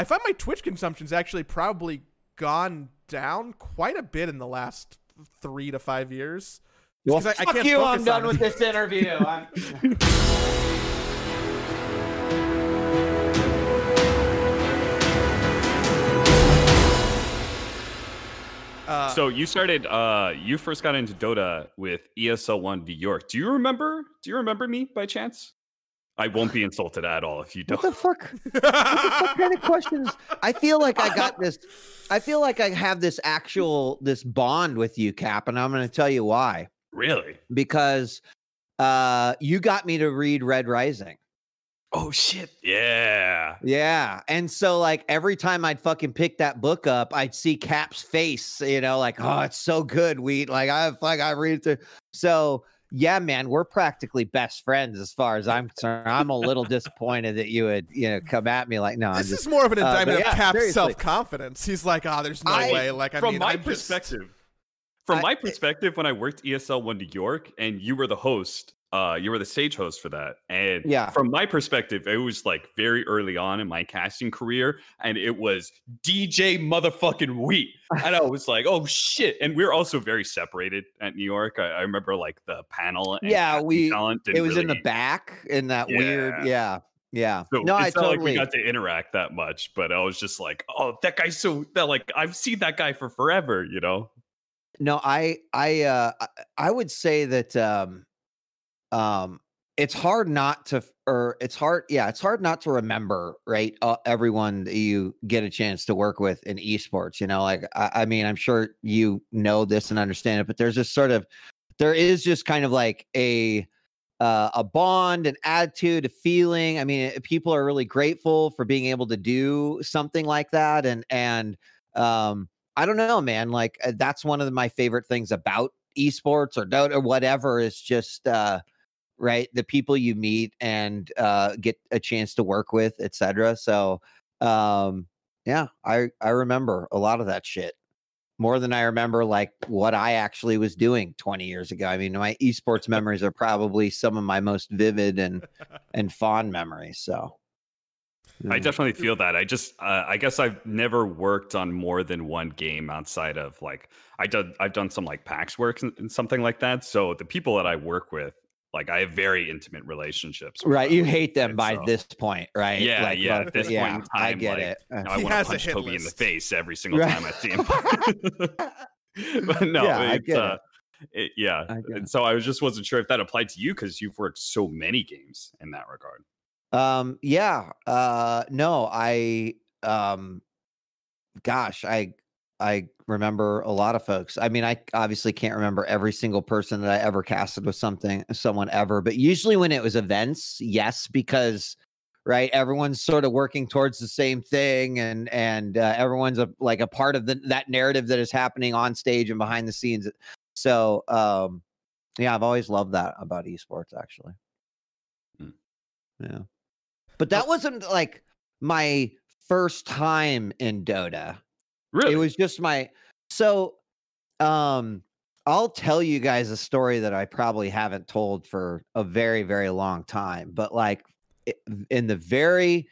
I find my Twitch consumption's actually probably gone down quite a bit in the last three to five years. Well, Because I- I fuck can't you. focus I'm done on with this interview. I'm... Uh, So you started. Uh, you first got into Dota with ESL One New York. Do you remember? Do you remember me by chance? I won't be insulted at all if you don't. What the fuck? What the fuck kind of questions? I feel like I got this. I feel like I have this actual this bond with you, Cap, and I'm going to tell you why. Really? Because uh, you got me to read Red Rising. Oh shit! Yeah. Yeah. And so like every time I'd fucking pick that book up, I'd see Cap's face, you know, like, oh, it's so good. We like I like I read it. through. So yeah, man, we're practically best friends as far as I'm concerned. I'm a little disappointed that you would, you know, come at me like, no, I'm this just is more of an uh, indictment yeah, of Cap's self confidence. He's like, oh, there's no I- way. Like, I from mean, my I'm just- perspective, from I- my perspective, when I worked ESL One New York and you were the host, uh, you were the stage host for that, and Yeah. from my perspective, it was like very early on in my casting career, and it was DJ motherfucking Wheat, and I was like, oh shit, and we are also very separated at New York. I, I remember like the panel, and Yeah, we- it was in the back in that weird, yeah. Yeah. So no, I it's not like totally we got to interact that much, but I was just like, oh, that guy's so that like I've seen that guy for forever, you know. No, I I uh I- I would say that um um it's hard not to or it's hard yeah, it's hard not to remember, right? Uh, everyone that you get a chance to work with in esports, you know, like I, I mean, I'm sure you know this and understand it, but there's just sort of there is just kind of like a uh, a bond, an attitude, a feeling. I mean, people are really grateful for being able to do something like that, and and um, I don't know, man. Like uh, that's one of my favorite things about esports or Dota or whatever is just uh, right the people you meet and uh, get a chance to work with, etc. So um, yeah, I I remember a lot of that shit more than I remember like what I actually was doing 20 years ago. I mean, my esports memories are probably some of my most vivid and and fond memories. So I definitely feel that. I just, uh, I guess I've never worked on more than one game outside of like I done, I've done some like PAX work and, and something like that. So the people that I work with, like I have very intimate relationships. right, you hate them by so- this point, right? Yeah, Like, yeah, like, at this point yeah, in I get like, it. Uh, I want to punch hit Toby in the face every single Right. time I see him. but no, Yeah, I it's, get uh, it, yeah. I get And so I was just wasn't sure if that applied to you because you've worked so many games in that regard. Um, yeah. Uh no, I um gosh, I I remember a lot of folks. I mean, I obviously can't remember every single person that I ever casted with something someone ever, but usually when it was events, yes, because right, everyone's sort of working towards the same thing and and uh, everyone's a like a part of the, that narrative that is happening on stage and behind the scenes. So, um yeah, I've always loved that about esports actually. Hmm. Yeah. But that wasn't like my first time in Dota. Really? It was just my so um I'll tell you guys a story that I probably haven't told for a very very long time, but like in the very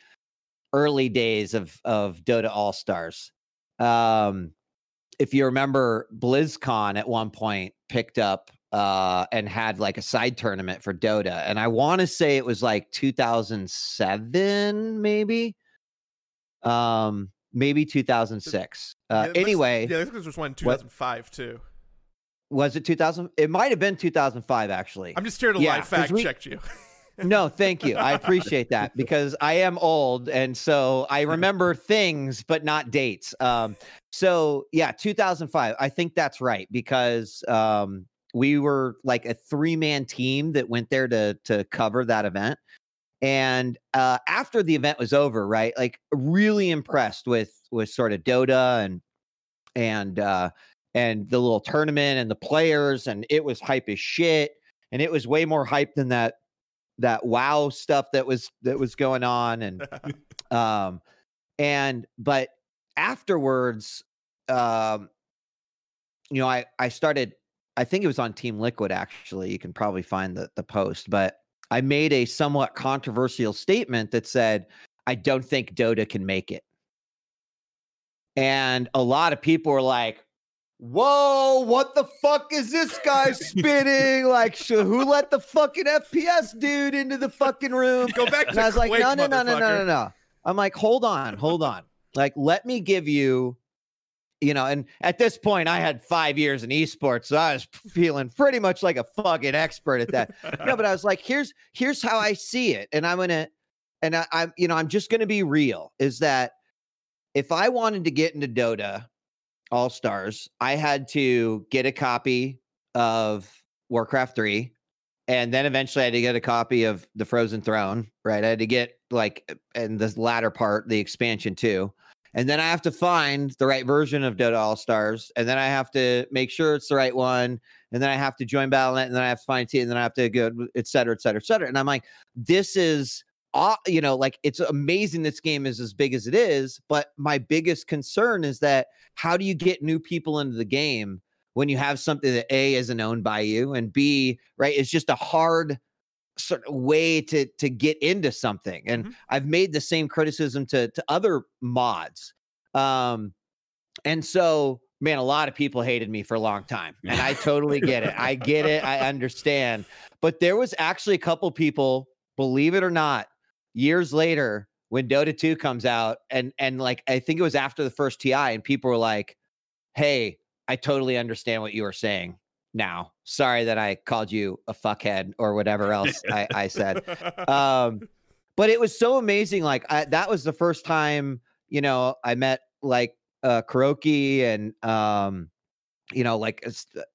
early days of of Dota All-Stars. Um if you remember BlizzCon at one point picked up uh and had like a side tournament for Dota and I want to say it was like 2007 maybe um maybe 2006 Yeah, uh looks- anyway yeah, this was one in 2005 too. was it 2000 it might have been 2005 actually. I'm just here to Yeah, live fact we- check you. no thank you. I appreciate that because i am old and so i remember things but not dates. Um so yeah 2005 i think that's right because um we were like a three man team that went there to to cover that event and uh after the event was over right like really impressed with with sort of dota and and uh and the little tournament and the players and it was hype as shit and it was way more hype than that that wow stuff that was that was going on and um and but afterwards um you know i i started i think it was on team liquid actually you can probably find the the post but i made a somewhat controversial statement that said i don't think dota can make it and a lot of people were like, "Whoa, what the fuck is this guy spitting? Like, who let the fucking FPS dude into the fucking room?" Go back And to I was like, no, no, no, no, no, no, no. I'm like, hold on, hold on. Like, let me give you, you know, and at this point, I had five years in esports, so I was feeling pretty much like a fucking expert at that. no, but I was like, here's here's how I see it, and I'm gonna, and I, I'm, you know, I'm just gonna be real. Is that if I wanted to get into Dota All Stars, I had to get a copy of Warcraft Three, and then eventually I had to get a copy of the Frozen Throne. Right, I had to get like, and this latter part, the expansion too. And then I have to find the right version of Dota All Stars, and then I have to make sure it's the right one, and then I have to join BattleNet, and then I have to find team, and then I have to go, et cetera, et cetera, et cetera. And I'm like, this is, aw- you know, like it's amazing this game is as big as it is, but my biggest concern is that how do you get new people into the game when you have something that A isn't owned by you, and B, right, is just a hard sort of way to to get into something. And Mhm. I've made the same criticism to to other mods. Um, and so, man, a lot of people hated me for a long time, and I totally get it. I get it. I understand. But there was actually a couple people, believe it or not, years later when Dota 2 comes out, and and like I think it was after the first TI, and people were like, "Hey, I totally understand what you were saying." Now, sorry that I called you a fuckhead or whatever else I, I said. Um but it was so amazing like I, that was the first time you know i met like uh KuroKy and um you know like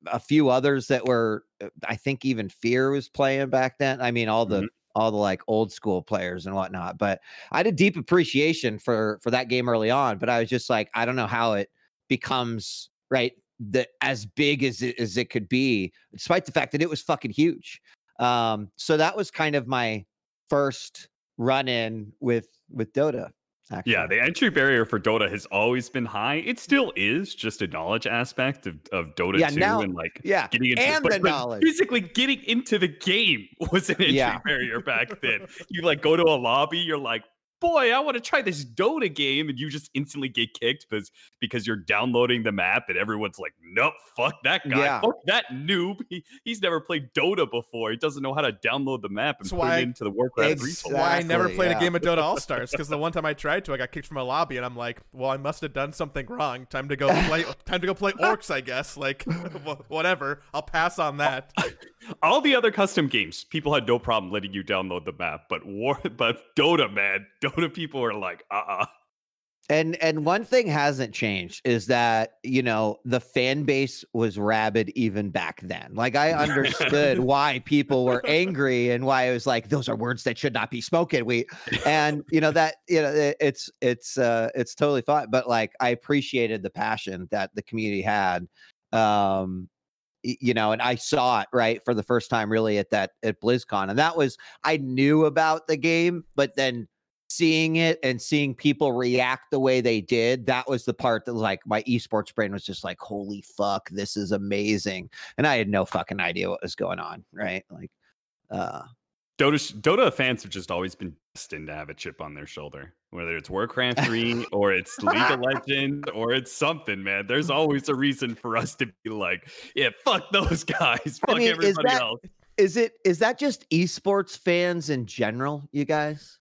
a few others that were uh, i think even fear was playing back then. I mean all the all the like old school players and whatnot but i had a deep appreciation for for that game early on but i was just like i don't know how it becomes right the as big as it as it could be despite the fact that it was fucking huge um so that was kind of my first run in with with Dota. Actually. Yeah, the entry barrier for Dota has always been high. It still is just a knowledge aspect of, of Dota Yeah, 2 now- and like yeah, getting into and but, the but knowledge. Physically getting into the game was an entry Yeah. barrier back then. You like go to a lobby, you're like, boy, I want to try this Dota game, and you just instantly get kicked because because you're downloading the map, and everyone's like, nope, fuck that guy, Yeah. fuck that noob. He, he's never played Dota before. He doesn't know how to download the map and That's put why- it into the Warcraft Exactly. resource. why I never played yeah. a game of Dota All Stars because the one time I tried to, I got kicked from a lobby, and I'm like, well, I must have done something wrong. Time to go play. time to go play orcs, I guess. Like, whatever. I'll pass on that. All the other custom games, people had no problem letting you download the map, but War, but Dota, man, Dota people are like, uh, uh And and one thing hasn't changed is that you know the fan base was rabid even back then. Like I understood why people were angry and why it was like those are words that should not be spoken. We and you know that you know it- it's it's uh it's totally fine. But like I appreciated the passion that the community had. Um you know, and I saw it right for the first time really at that at BlizzCon. And that was I knew about the game, but then seeing it and seeing people react the way they did, that was the part that like my esports brain was just like, holy fuck, this is amazing. And I had no fucking idea what was going on, right? Like uh Dota Dota fans have just always been destined to have a chip on their shoulder, whether it's Warcraft 3 or it's League of Legends or it's something, man. There's always a reason for us to be like, yeah, fuck those guys, fuck mean, is everybody that- else. is it is that just esports fans in general, you guys?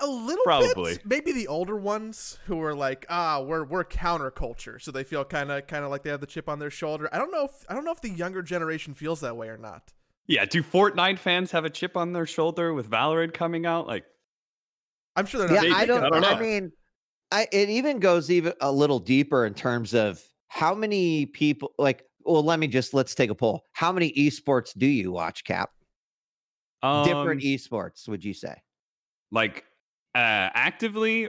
A little Probably. bit. Maybe the older ones who are like, ah, we're we're counterculture, so they feel kind of kind of like they have the chip on their shoulder. I don't know. If, I don't know if the younger generation feels that way or not. Yeah, do Fortnite fans have a chip on their shoulder with Valorant coming out? Like, I'm sure they're Yeah, not. maybe. I don't, I don't I mean, I it even goes even a little deeper in terms of how many people like well, let me just let's take a poll. How many esports do you watch, Cap? Different um, esports, would you say? like uh actively,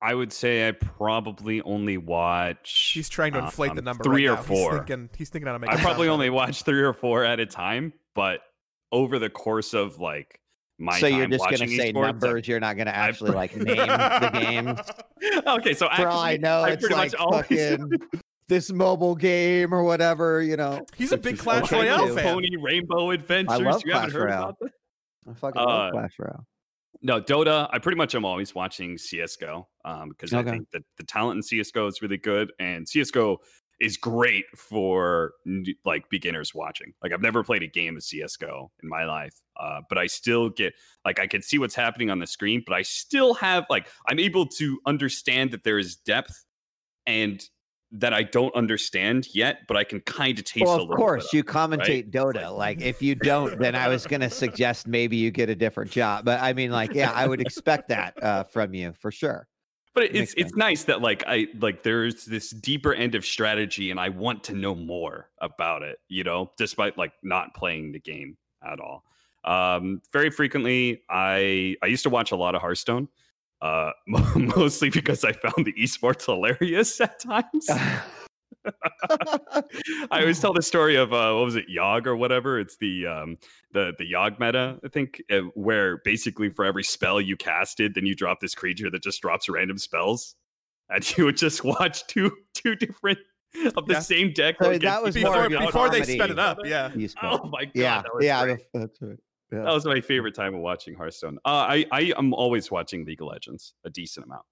I would say I probably only watch. He's trying to inflate the um, number. three right or now. four. He's thinking. He's thinking how to make. I it probably only watch three or four at a time, but over the course of like my so you're time just gonna watching say esports, I- numbers. You're not gonna actually like name the games. okay, so For all I know, I it's pretty like much fucking this mobile game or whatever. You know, He's a big Clash Okay, Royale fan. Pony Rainbow Adventures. love you haven't Clash heard Royale. about that? I fucking Uh, love Clash Royale. No, Dota. I pretty much am always watching CS:GO um, because Okay. I think that the talent in CS:GO is really good, and CS:GO is great for like beginners watching. Like I've never played a game of CS:GO in my life, uh, but I still get like I can see what's happening on the screen, but I still have like I'm able to understand that there is depth and that I don't understand yet, but I can kind of taste. well, a of course, you commentate Dota. Like, if you don't, then I was going to suggest maybe you get a different job. But I mean, like, yeah, I would expect that uh, from you for sure. But Makes it's it's nice that like i like there's this deeper end of strategy and i want to know more about it you know despite like not playing the game at all. Um very frequently i i used to watch a lot of hearthstone uh mostly because i found the esports hilarious at times i always tell the story of uh what was it Yogg or whatever it's the um the the Yogg meta i think uh, where basically for every spell you casted then you drop this creature that just drops random spells and you would just watch two two different of the Yeah. same deck So go that was before other of your before they sped it up. Yeah. Esport. oh my god yeah, that was yeah, great. that's right. Yeah. that was my favorite time of watching hearthstone uh, i i am always watching league of legends a decent amount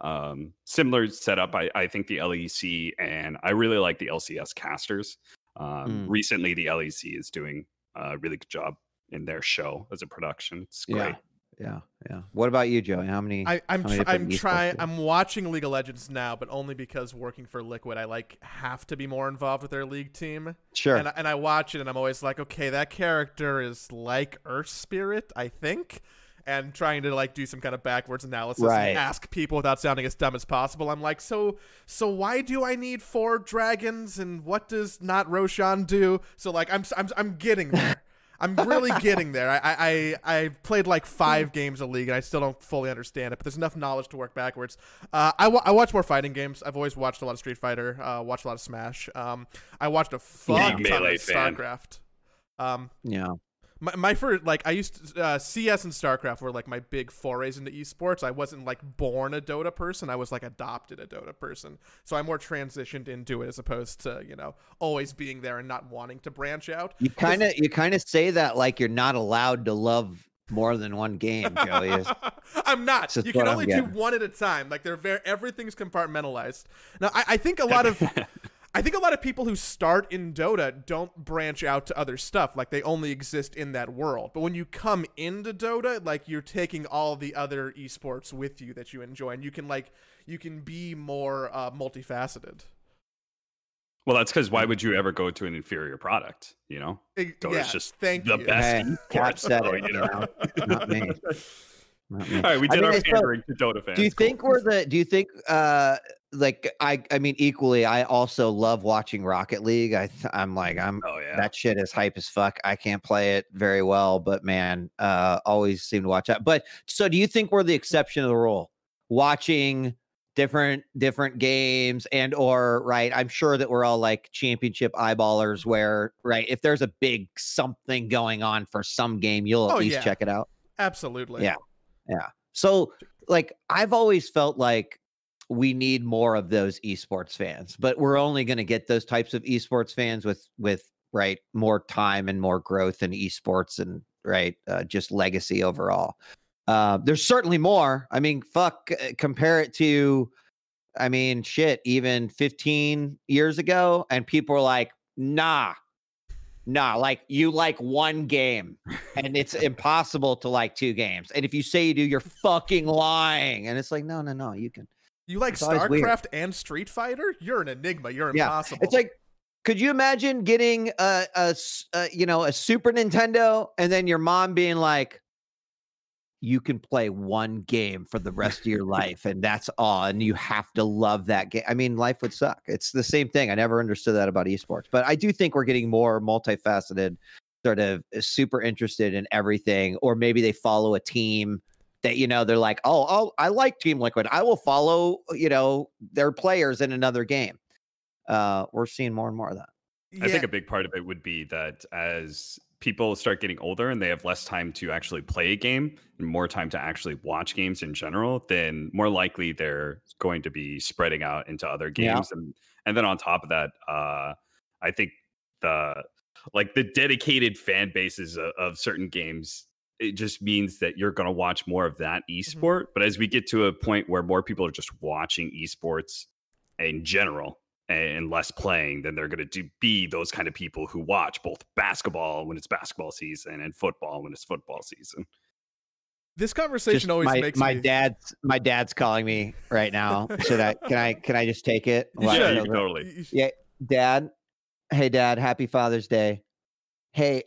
um similar setup i i think the lec and i really like the lcs casters um Mm. recently the lec is doing a really good job in their show as a production it's great Yeah, yeah. What about you, Joey? How many? I, I'm How many tr- I'm trying. I'm watching League of Legends now, but only because working for Liquid, I like have to be more involved with their league team. sure. And and I watch it, and I'm always like, okay, that character is like Earth Spirit, I think. And trying to like do some kind of backwards analysis Right. and ask people without sounding as dumb as possible. I'm like, so so why do I need four dragons, and what does not Roshan do? So like, I'm I'm I'm getting there. I'm really getting there. I, I I I've played like five games of League and I still don't fully understand it, but there's enough knowledge to work backwards. Uh, I, I watch more fighting games. I've always watched a lot of Street Fighter. Uh, watched a lot of Smash. Um, I watched a fuck Big ton of. StarCraft. Um, yeah. My, my first like I used to, uh, CS and StarCraft were like my big forays into esports. I wasn't like born a Dota person. I was like adopted a Dota person. So I more transitioned into it as opposed to you know always being there and not wanting to branch out. You kind of you kind of say that like you're not allowed to love more than one game, Joey. I'm not. You can only do one at a time. Like they're very everything's compartmentalized. Now I, I think a lot of I think a lot of people who start in Dota don't branch out to other stuff. Like they only exist in that world. But when you come into Dota, like you're taking all the other esports with you that you enjoy, and you can like you can be more uh, multifaceted. well that's because why would you ever go to an inferior product you know It- Dota's yeah, just thank the you. best Hey, esports, said it, you you know? know, not me. Not me. all right we I did mean, our I- so, pandering to dota fans Do you Cool. think we're the? Do you think uh like I I mean equally? I also love watching Rocket League. I I'm like I'm oh yeah that shit is hype as fuck. I can't play it very well, but man, uh, always seem to watch out. But so, do you think we're the exception of the rule? Watching different different games and or right? I'm sure that we're all like championship eyeballers. Where right, if there's a big something going on for some game, you'll at Oh, least yeah. check it out. Absolutely. Yeah. Yeah. So, like, I've always felt like we need more of those esports fans, but we're only going to get those types of esports fans with with right more time and more growth in esports and right uh, just legacy overall. Uh, there's certainly more. I mean, fuck, uh, compare it to, I mean, shit, even 15 years ago, and people were like, nah. Nah, like you like one game and it's impossible to like two games. And if you say you do, you're fucking lying. And it's like, no, no, no, you can. You like It's. StarCraft and Street Fighter? You're an enigma. You're Yeah, impossible. It's like, could you imagine getting a, you know, a Super Nintendo and then your mom being like, you can play one game for the rest of your life and that's all. And you have to love that game. I mean, life would suck. It's the same thing. I never understood that about esports, but I do think we're getting more multifaceted, sort of super interested in everything. Or maybe they follow a team that, you know, they're like, oh, oh I like Team Liquid. I will follow, you know, their players in another game. Uh, we're seeing more and more of that. I think a big part of it would be that as people start getting older and they have less time to actually play a game and more time to actually watch games in general, then more likely they're going to be spreading out into other Yeah. games. And and then on top of that, uh, I think the like the dedicated fan bases of, of certain games it just means that you're going to watch more of that Mm-hmm. But as we get to a point where more people are just watching esports in general and less playing, then they're going to be those kind of people who watch both basketball when it's basketball season and football when it's football season. This conversation Just always my, makes my me. dad's my dad's calling me right now. Should I can I can I just take it? You While you go can there? totally. Yeah, Dad. Hey, Dad. Happy Father's Day. Hey,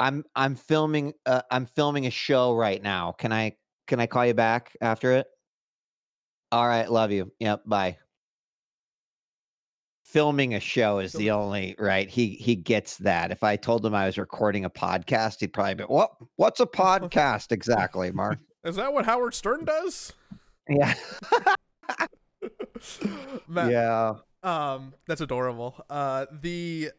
I'm I'm filming. Uh, I'm filming a show right now. Can I can I call you back after it? All right. Love you. Yep. Bye. Filming a show is the only right. He he gets that. If I told him I was recording a podcast, he'd probably be, "What? What's a podcast exactly, Mark?" Is that what Howard Stern does? yeah. Matt, yeah. Um, that's adorable. Uh, the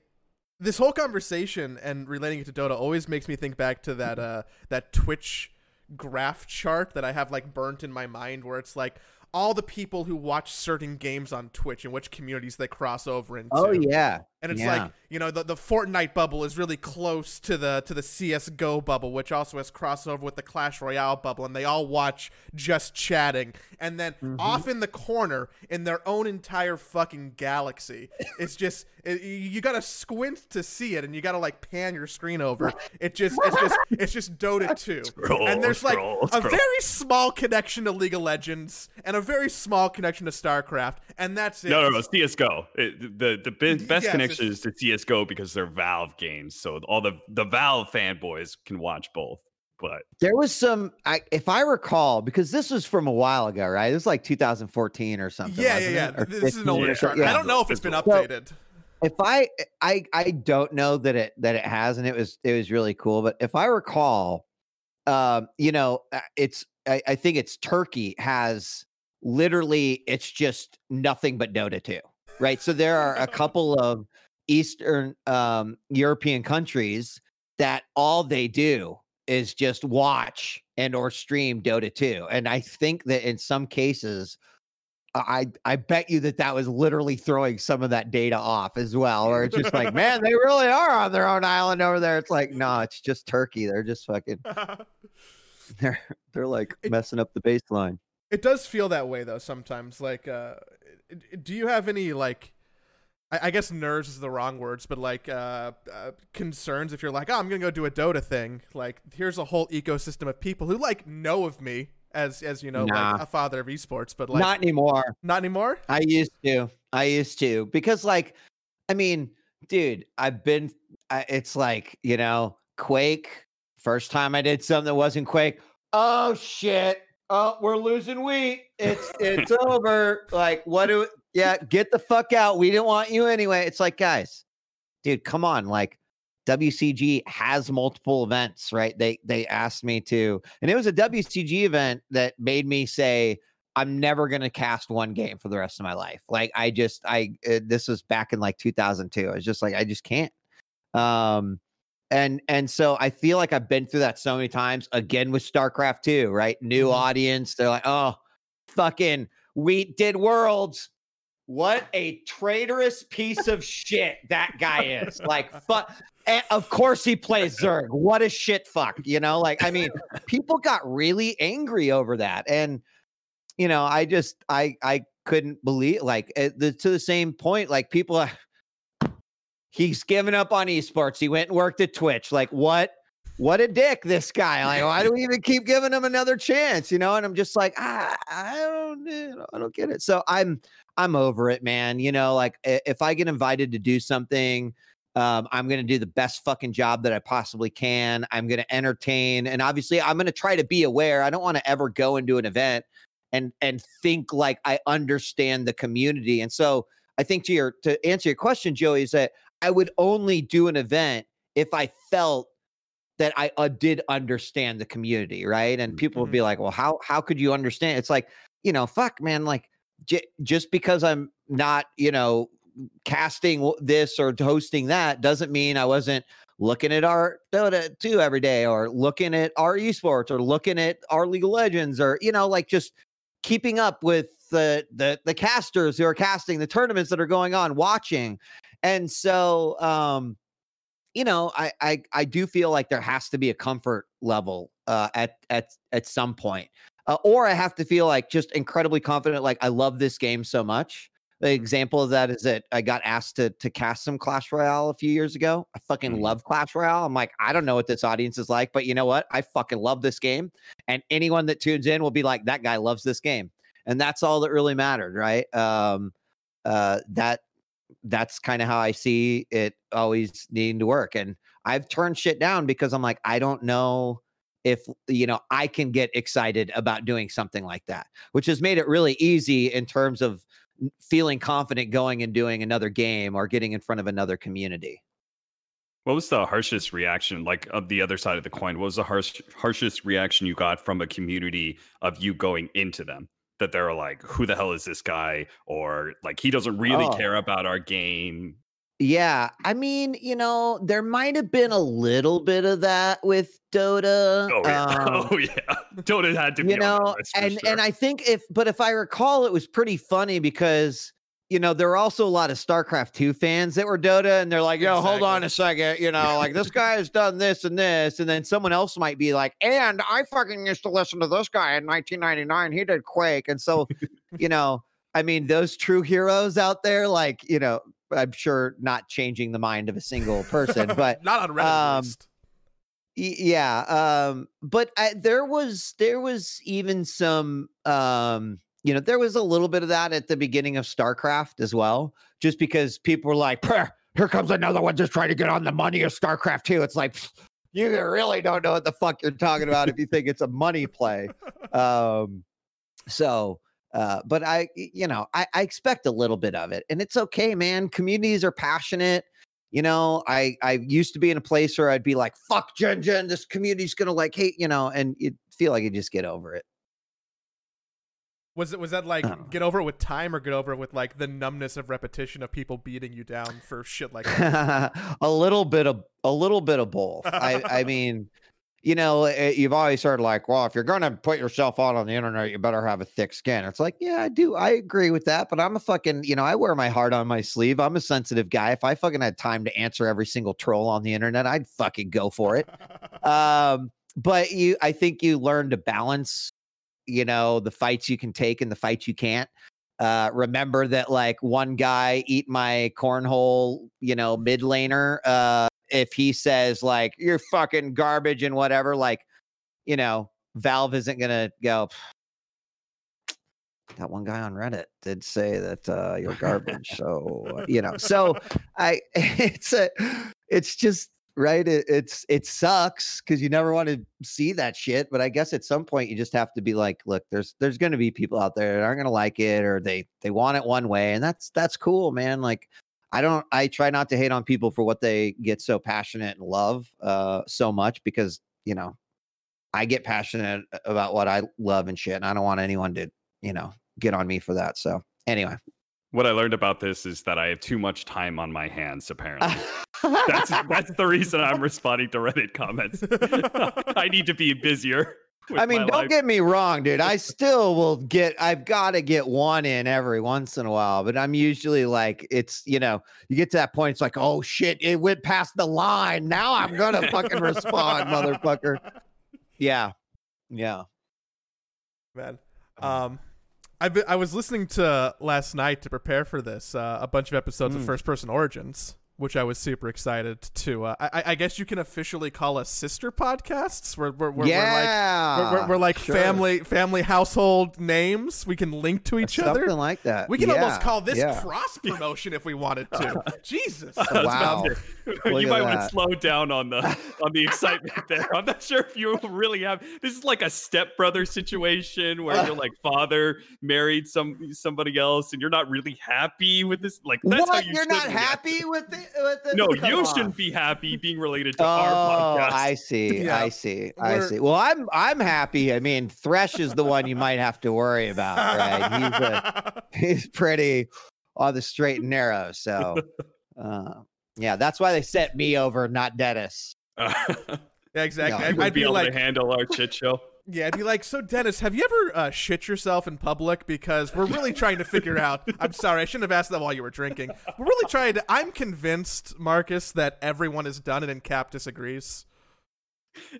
this whole conversation and relating it to Dota always makes me think back to that uh that Twitch graph chart that I have like burnt in my mind, where it's like all the people who watch certain games on Twitch and which communities they cross over into. Oh yeah. And it's Yeah. like you know the the Fortnite bubble is really close to the to the CS:GO bubble, which also has crossover with the Clash Royale bubble, and they all watch just chatting. And then Mm-hmm. off in the corner, in their own entire fucking galaxy, it's just it, you got to squint to see it, and you got to like pan your screen over. It just it's just it's just Dota 2, Scroll, and there's like scroll, a very small connection to League of Legends and a very small connection to StarCraft, and that's it. No, no, no. CS:GO. It, the the be- best Yes, connection it's- is to CS:GO because they're Valve games, so all the the Valve fanboys can watch both. But There was some, I, if I recall, because this was from a while ago, right? This was like 2014 or something. Yeah, yeah, wasn't yeah. it? Or This is an 15 older chart. yeah. I don't know if it's been So- updated. If I, I, I don't know that it that it has, and it was it was really cool. But if I recall, um, you know, uh, it's I, I think it's Turkey has literally it's just nothing but Dota 2, right? So there are a couple of Eastern um, European countries that all they do is just watch and or stream Dota 2. And I think that in some cases, I I bet you that that was literally throwing some of that data off as well. Or it's just like, man, they really are on their own island over there. It's like, no, it's just Turkey. They're just fucking they're they're like It- messing up the baseline. It does feel that way though sometimes. Like, uh, do you have any like, I, I guess nerves is the wrong words, but like uh, uh, concerns if you're like, oh, I'm gonna go do a Dota thing. Like, here's a whole ecosystem of people who like know of me as as you know, Nah. like a father of esports, but like Not anymore. not anymore. I used to. I used to because, like, I mean, dude, I've been. I, it's like you know, Quake. First time I did something that wasn't Quake. Oh shit! Oh, we're losing wheat. It's it's over. Like, what do? Yeah, get the fuck out. We didn't want you anyway. It's like, guys, dude, come on. Like, WCG has multiple events, right? They they asked me to, and it was a WCG event that made me say, I'm never going to cast one game for the rest of my life. Like I just I uh, this was back in like 2002. I was just like I just can't. Um and and so I feel like I've been through that so many times again with StarCraft 2, right? New Mhm. audience, they're like, "Oh, fucking we did worlds." What a traitorous piece of shit that guy is. Like fuck and of course he plays Zerg. What a shit fuck, you know? Like I mean, people got really angry over that and you know, I just I I couldn't believe like uh, the, to the same point. Like people, he's given up on esports. He went and worked at Twitch. Like what? What a dick this guy! Like why do we even keep giving him another chance? You know? And I'm just like ah, I don't I don't get it. So I'm I'm over it, man. You know, like if I get invited to do something. Um, I'm going to do the best fucking job that I possibly can. I'm going to entertain. And obviously, I'm going to try to be aware. I don't want to ever go into an event and and think like I understand the community. And so I think to your to answer your question, Joey, is that I would only do an event if I felt that I uh, did understand the community, right? And people would be like, "Well, how how could you understand?" It's like, you know, fuck, man, like j- just because I'm not, you know, casting this or hosting that doesn't mean I wasn't looking at our Dota 2 every day or looking at our esports or looking at our League of Legends or you know like just keeping up with the the the casters who are casting the tournaments that are going on watching and so um you know I I I do feel like there has to be a comfort level uh, at at at some point, uh, or I have to feel like just incredibly confident. Like I love this game so much. The example of that is that I got asked to to cast some Clash Royale a few years ago. I fucking Mhm. love Clash Royale. I'm like, I don't know what this audience is like, but you know what? I fucking love this game, and anyone that tunes in will be like, that guy loves this game, and that's all that really mattered, right? Um, uh, that that's kind of how I see it always needing to work. And I've turned shit down because I'm like, I don't know if you know I can get excited about doing something like that, which has made it really easy in terms of feeling confident going and doing another game or getting in front of another community. What was the harshest reaction, like of the other side of the coin? What was the harsh, harshest reaction you got from a community of you going into them? That they're like, "Who the hell is this guy?" Or like, "He doesn't really Oh. care about our game." Yeah, I mean, you know, there might have been a little bit of that with Dota. Oh yeah, um, oh yeah. Dota had to be you know and sure. and i think if but if i recall it was pretty funny because you know there were also a lot of starcraft 2 fans that were dota and they're like yo hold on a second you know like this guy has done this and this and then someone else might be like and i fucking used to listen to this guy in 1999 he did quake and so you know i mean those true heroes out there like you know i'm sure not changing the mind of a single person but not on Reddit. um. Y- yeah um but I, there was there was even some um you know there was a little bit of that at the beginning of starcraft as well just because people were like here comes another one just trying to get on the money of starcraft 2 it's like you really don't know what the fuck you're talking about if you think it's a money play. Um so uh but I, you know I, I expect a little bit of it and it's okay man. Communities are passionate you know? I i used to be in a place where i'd be like fuck gen gen this community's gonna like hate you know and you feel like you just get over it Was it was that like I get over it with time or get over it with like the numbness of repetition of people beating you down for shit like that? a little bit of a little bit of both. I i mean you know eh, you've always heard like well if you're gonna put yourself out on the internet you better have a thick skin. It's like yeah i do i agree with that but i'm a fucking you know i wear my heart on my sleeve. I'm a sensitive guy. If i fucking had time to answer every single troll on the internet i'd fucking go for it. Um but you i think you learn to balance you know the fights you can take and the fights you can't uh remember that like one guy eat my cornhole you know mid laner uh if he says like you're fucking garbage and whatever like you know valve isn't gonna go that one guy on reddit did say that uh you're garbage so uh, you know so i it's a it's just right? It, it's it sucks because you never want to see that shit but i guess at some point you just have to be like look there's there's going to be people out there that aren't going to like it or they they want it one way and that's that's cool man like i don't i try not to hate on people for what they get so passionate and love uh so much because you know i get passionate about what i love and shit and i don't want anyone to you know get on me for that so anyway what I learned about this is that I have too much time on my hands. Apparently, that's that's the reason I'm responding to Reddit comments. I need to be busier. I mean, don't life. get me wrong, dude. I still will get, I've got to get one in every once in a while, but I'm usually like, it's, you know, you get to that point, it's like, oh shit, it went past the line. Now I'm going to fucking respond, motherfucker. Yeah. Yeah. Man. Um I've been, I was listening to last night to prepare for this uh, a bunch of episodes of Mm. First Person Origins, which I was super excited to. Uh, I, I guess you can officially call us sister podcasts. We're we're, we're, yeah. we're like we're, we're, we're like sure. family family household names. We can link to each Something other. like that. We can Yeah, almost call this yeah. cross promotion if we wanted to. Jesus. Wow. about to- Look you might want to slow down on the on the excitement there. I'm not sure if you really have. This is like a stepbrother situation where you're like father married some somebody else, and you're not really happy with this. Like that's how what? you You're not happy with it? With it? No, you on. shouldn't be happy being related to Oh, our podcast. I see. Yeah. I see. I We're- see. Well, I'm I'm happy. I mean, Thresh is the one you might have to worry about, right? He's a, he's pretty on the straight and narrow. So, uh, yeah, that's why they set me over, not Dennis. Yeah, exactly. No, I- you I'd be be able like, to handle our shit show. Yeah, I'd be like, so Dennis, have you ever uh, shit yourself in public? Because we're really trying to figure out. I'm sorry, I shouldn't have asked that while you were drinking. We're really trying to. I'm convinced, Marcus, that everyone has done it, and Cap disagrees.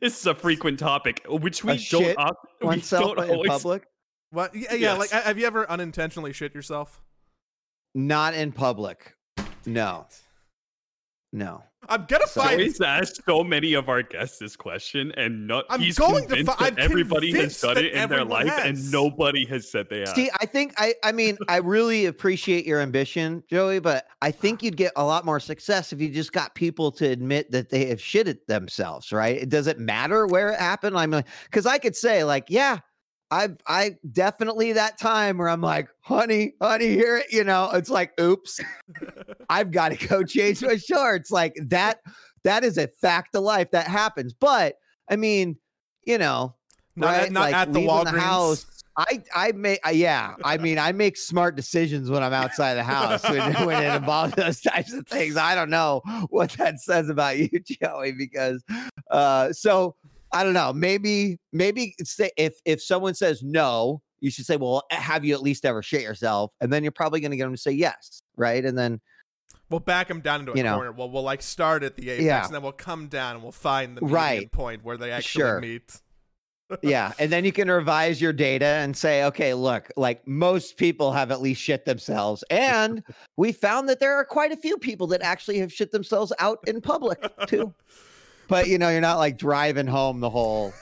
This is a frequent topic, which we A don't, shit op- we Oneself don't in always. public, What? Yeah, yeah. Like, have you ever unintentionally shit yourself? not in public. No, no. I'm gonna So- find. Always ask so many of our guests this question, and not, I'm he's going to convinced fi- that everybody has convinced done it in their life, has. and nobody has said they have. See, I think I I mean I really appreciate your ambition, Joey, but I think you'd get a lot more success if you just got people to admit that they have shitted themselves, right? It doesn't matter where it happened. I'm like, because I could say like, yeah, I I definitely that time where I'm like, honey, honey, hear it, you know, it's like, oops, I've got to go change my shorts. Like that, that is a fact of life that happens. But I mean, you know, not right? at, not Like, at the Walgreens. house. I I make uh, yeah. I mean, I make smart decisions when I'm outside the house when, when it involves those types of things. I don't know what that says about you, Joey, because uh, so I don't know. Maybe maybe say if if someone says no, you should say, well, have you at least ever shit yourself? And then you're probably going to get them to say yes, right? And then We'll back them down into a You know. corner. We'll we'll like start at the apex, Yeah. and then we'll come down and we'll find the Right. point where they actually Sure. meet. yeah, and then you can revise your data and say, okay, look, like most people have at least shit themselves, and we found that there are quite a few people that actually have shit themselves out in public too. But you know, you're not like driving home the whole,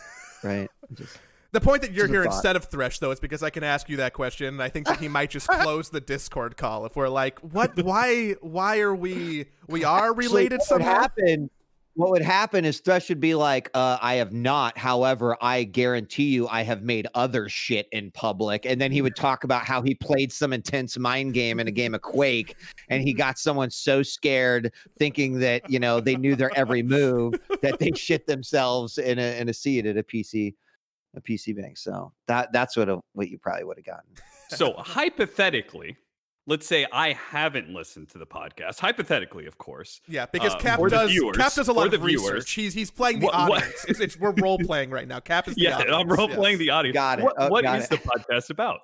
right? Just- The point that you're here thought. instead of Thresh, though, is because I can ask you that question, and I think that he might just close the Discord call if we're like, "What? Why? Why are we? We are Actually, related what would somehow." happen? What would happen is Thresh would be like, uh, "I have not. However, I guarantee you, I have made other shit in public." And then he would talk about how he played some intense mind game in a game of Quake, and he got someone so scared, thinking that you know they knew their every move, that they shit themselves in a in a seat at a PC, a PC bank. So that that's what a, what you probably would have gotten. So hypothetically, let's say I haven't listened to the podcast. Hypothetically, of course. Yeah, because Uh, Cap does viewers- Cap does a lot of the viewers. research. He's he's playing the What- what- audience. It's, it's we're role playing right now. Cap is the Yeah, audience. I'm role playing yes. the audience. Got it. What, Oh, what got is it. the podcast about?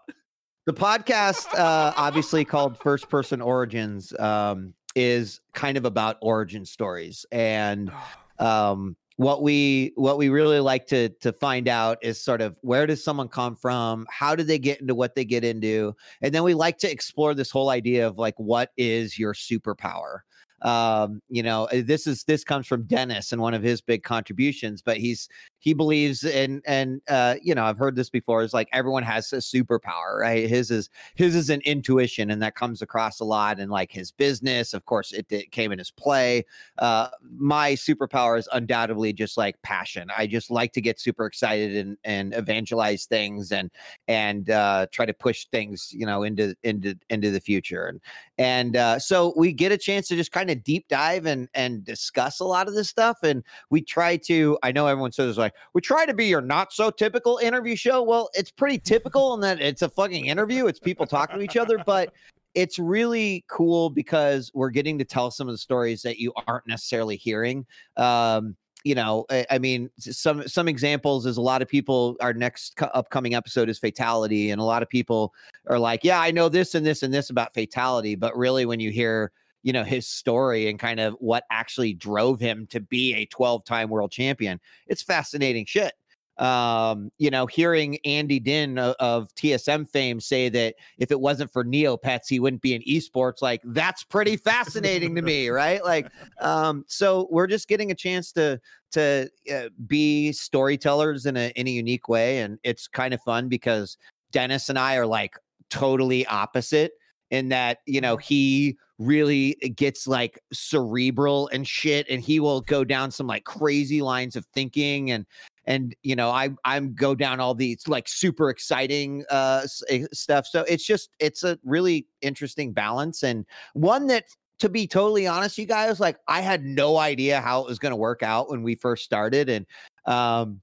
The podcast, uh, obviously called First Person Origins, um, is kind of about origin stories, and um, what we what we really like to to find out is sort of where does someone come from, how did they get into what they get into, and then we like to explore this whole idea of like what is your superpower. Um, you know, uh, this is this comes from Dennis and one of his big contributions, but he's he believes in and uh you know i've heard this before is like everyone has a superpower right? His is his is an intuition and that comes across a lot in like his business of course it, it came in his play. Uh my superpower is undoubtedly just like passion. I just like to get super excited and and evangelize things and and uh try to push things you know into into into the future and and uh so we get a chance to just kind of deep dive and and discuss a lot of this stuff and we try to i know everyone says like we try to be your not so typical interview show. Well it's pretty typical in that it's a fucking interview it's people talking to each other but it's really cool because we're getting to tell some of the stories that you aren't necessarily hearing um you know I, mean some some examples is a lot of people our next co- upcoming episode is Fatal1ty and a lot of people are like yeah i know this and this and this about Fatal1ty but really when you hear you know his story and kind of what actually drove him to be a 12 time world champion. It's fascinating shit. Um you know hearing andy Dinh of, of tsm fame say that if it wasn't for neopets he wouldn't be in esports like that's pretty fascinating to me right? Like um so we're just getting a chance to to uh, be storytellers in a in a unique way and it's kind of fun because dennis and i are like totally opposite in that you know he really gets like cerebral and shit and he will go down some like crazy lines of thinking and and you know i i'm go down all these like super exciting uh eh, stuff so it's just it's a really interesting balance and one that to be totally honest you guys like i had no idea how it was going to work out when we first started and um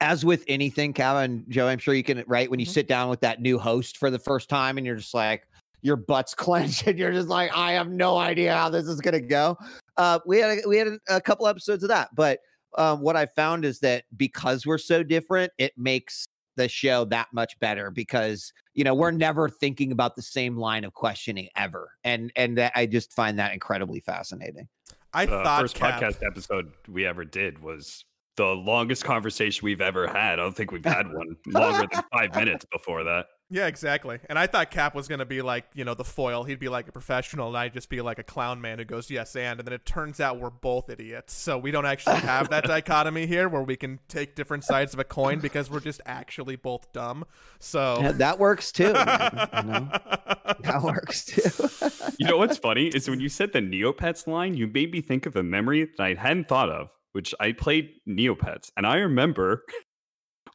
as with anything, Kevin, Joe, I'm sure you can, right? When you Mhm. sit down with that new host for the first time and you're just like, your butt's clenched and you're just like, I have no idea how this is going to go. Uh, we had, a, we had a, a couple episodes of that. But um, what I found is that because we're so different, it makes the show that much better because, you know, we're never thinking about the same line of questioning ever. And, and that I just find that incredibly fascinating. I The thought first Cap, podcast episode we ever did was the longest conversation we've ever had. I don't think we've had one longer than five minutes before that. Yeah, exactly. And I thought Cap was gonna be like, you know, the foil. He'd be like a professional, and I'd just be like a clown man who goes yes and. And then it turns out we're both idiots. So we don't actually have that dichotomy here, where we can take different sides of a coin because we're just actually both dumb. So Yeah, that works too. man, you know? That works too. You know what's funny is when you said the Neopets line, you made me think of a memory that I hadn't thought of, which I played Neopets. And I remember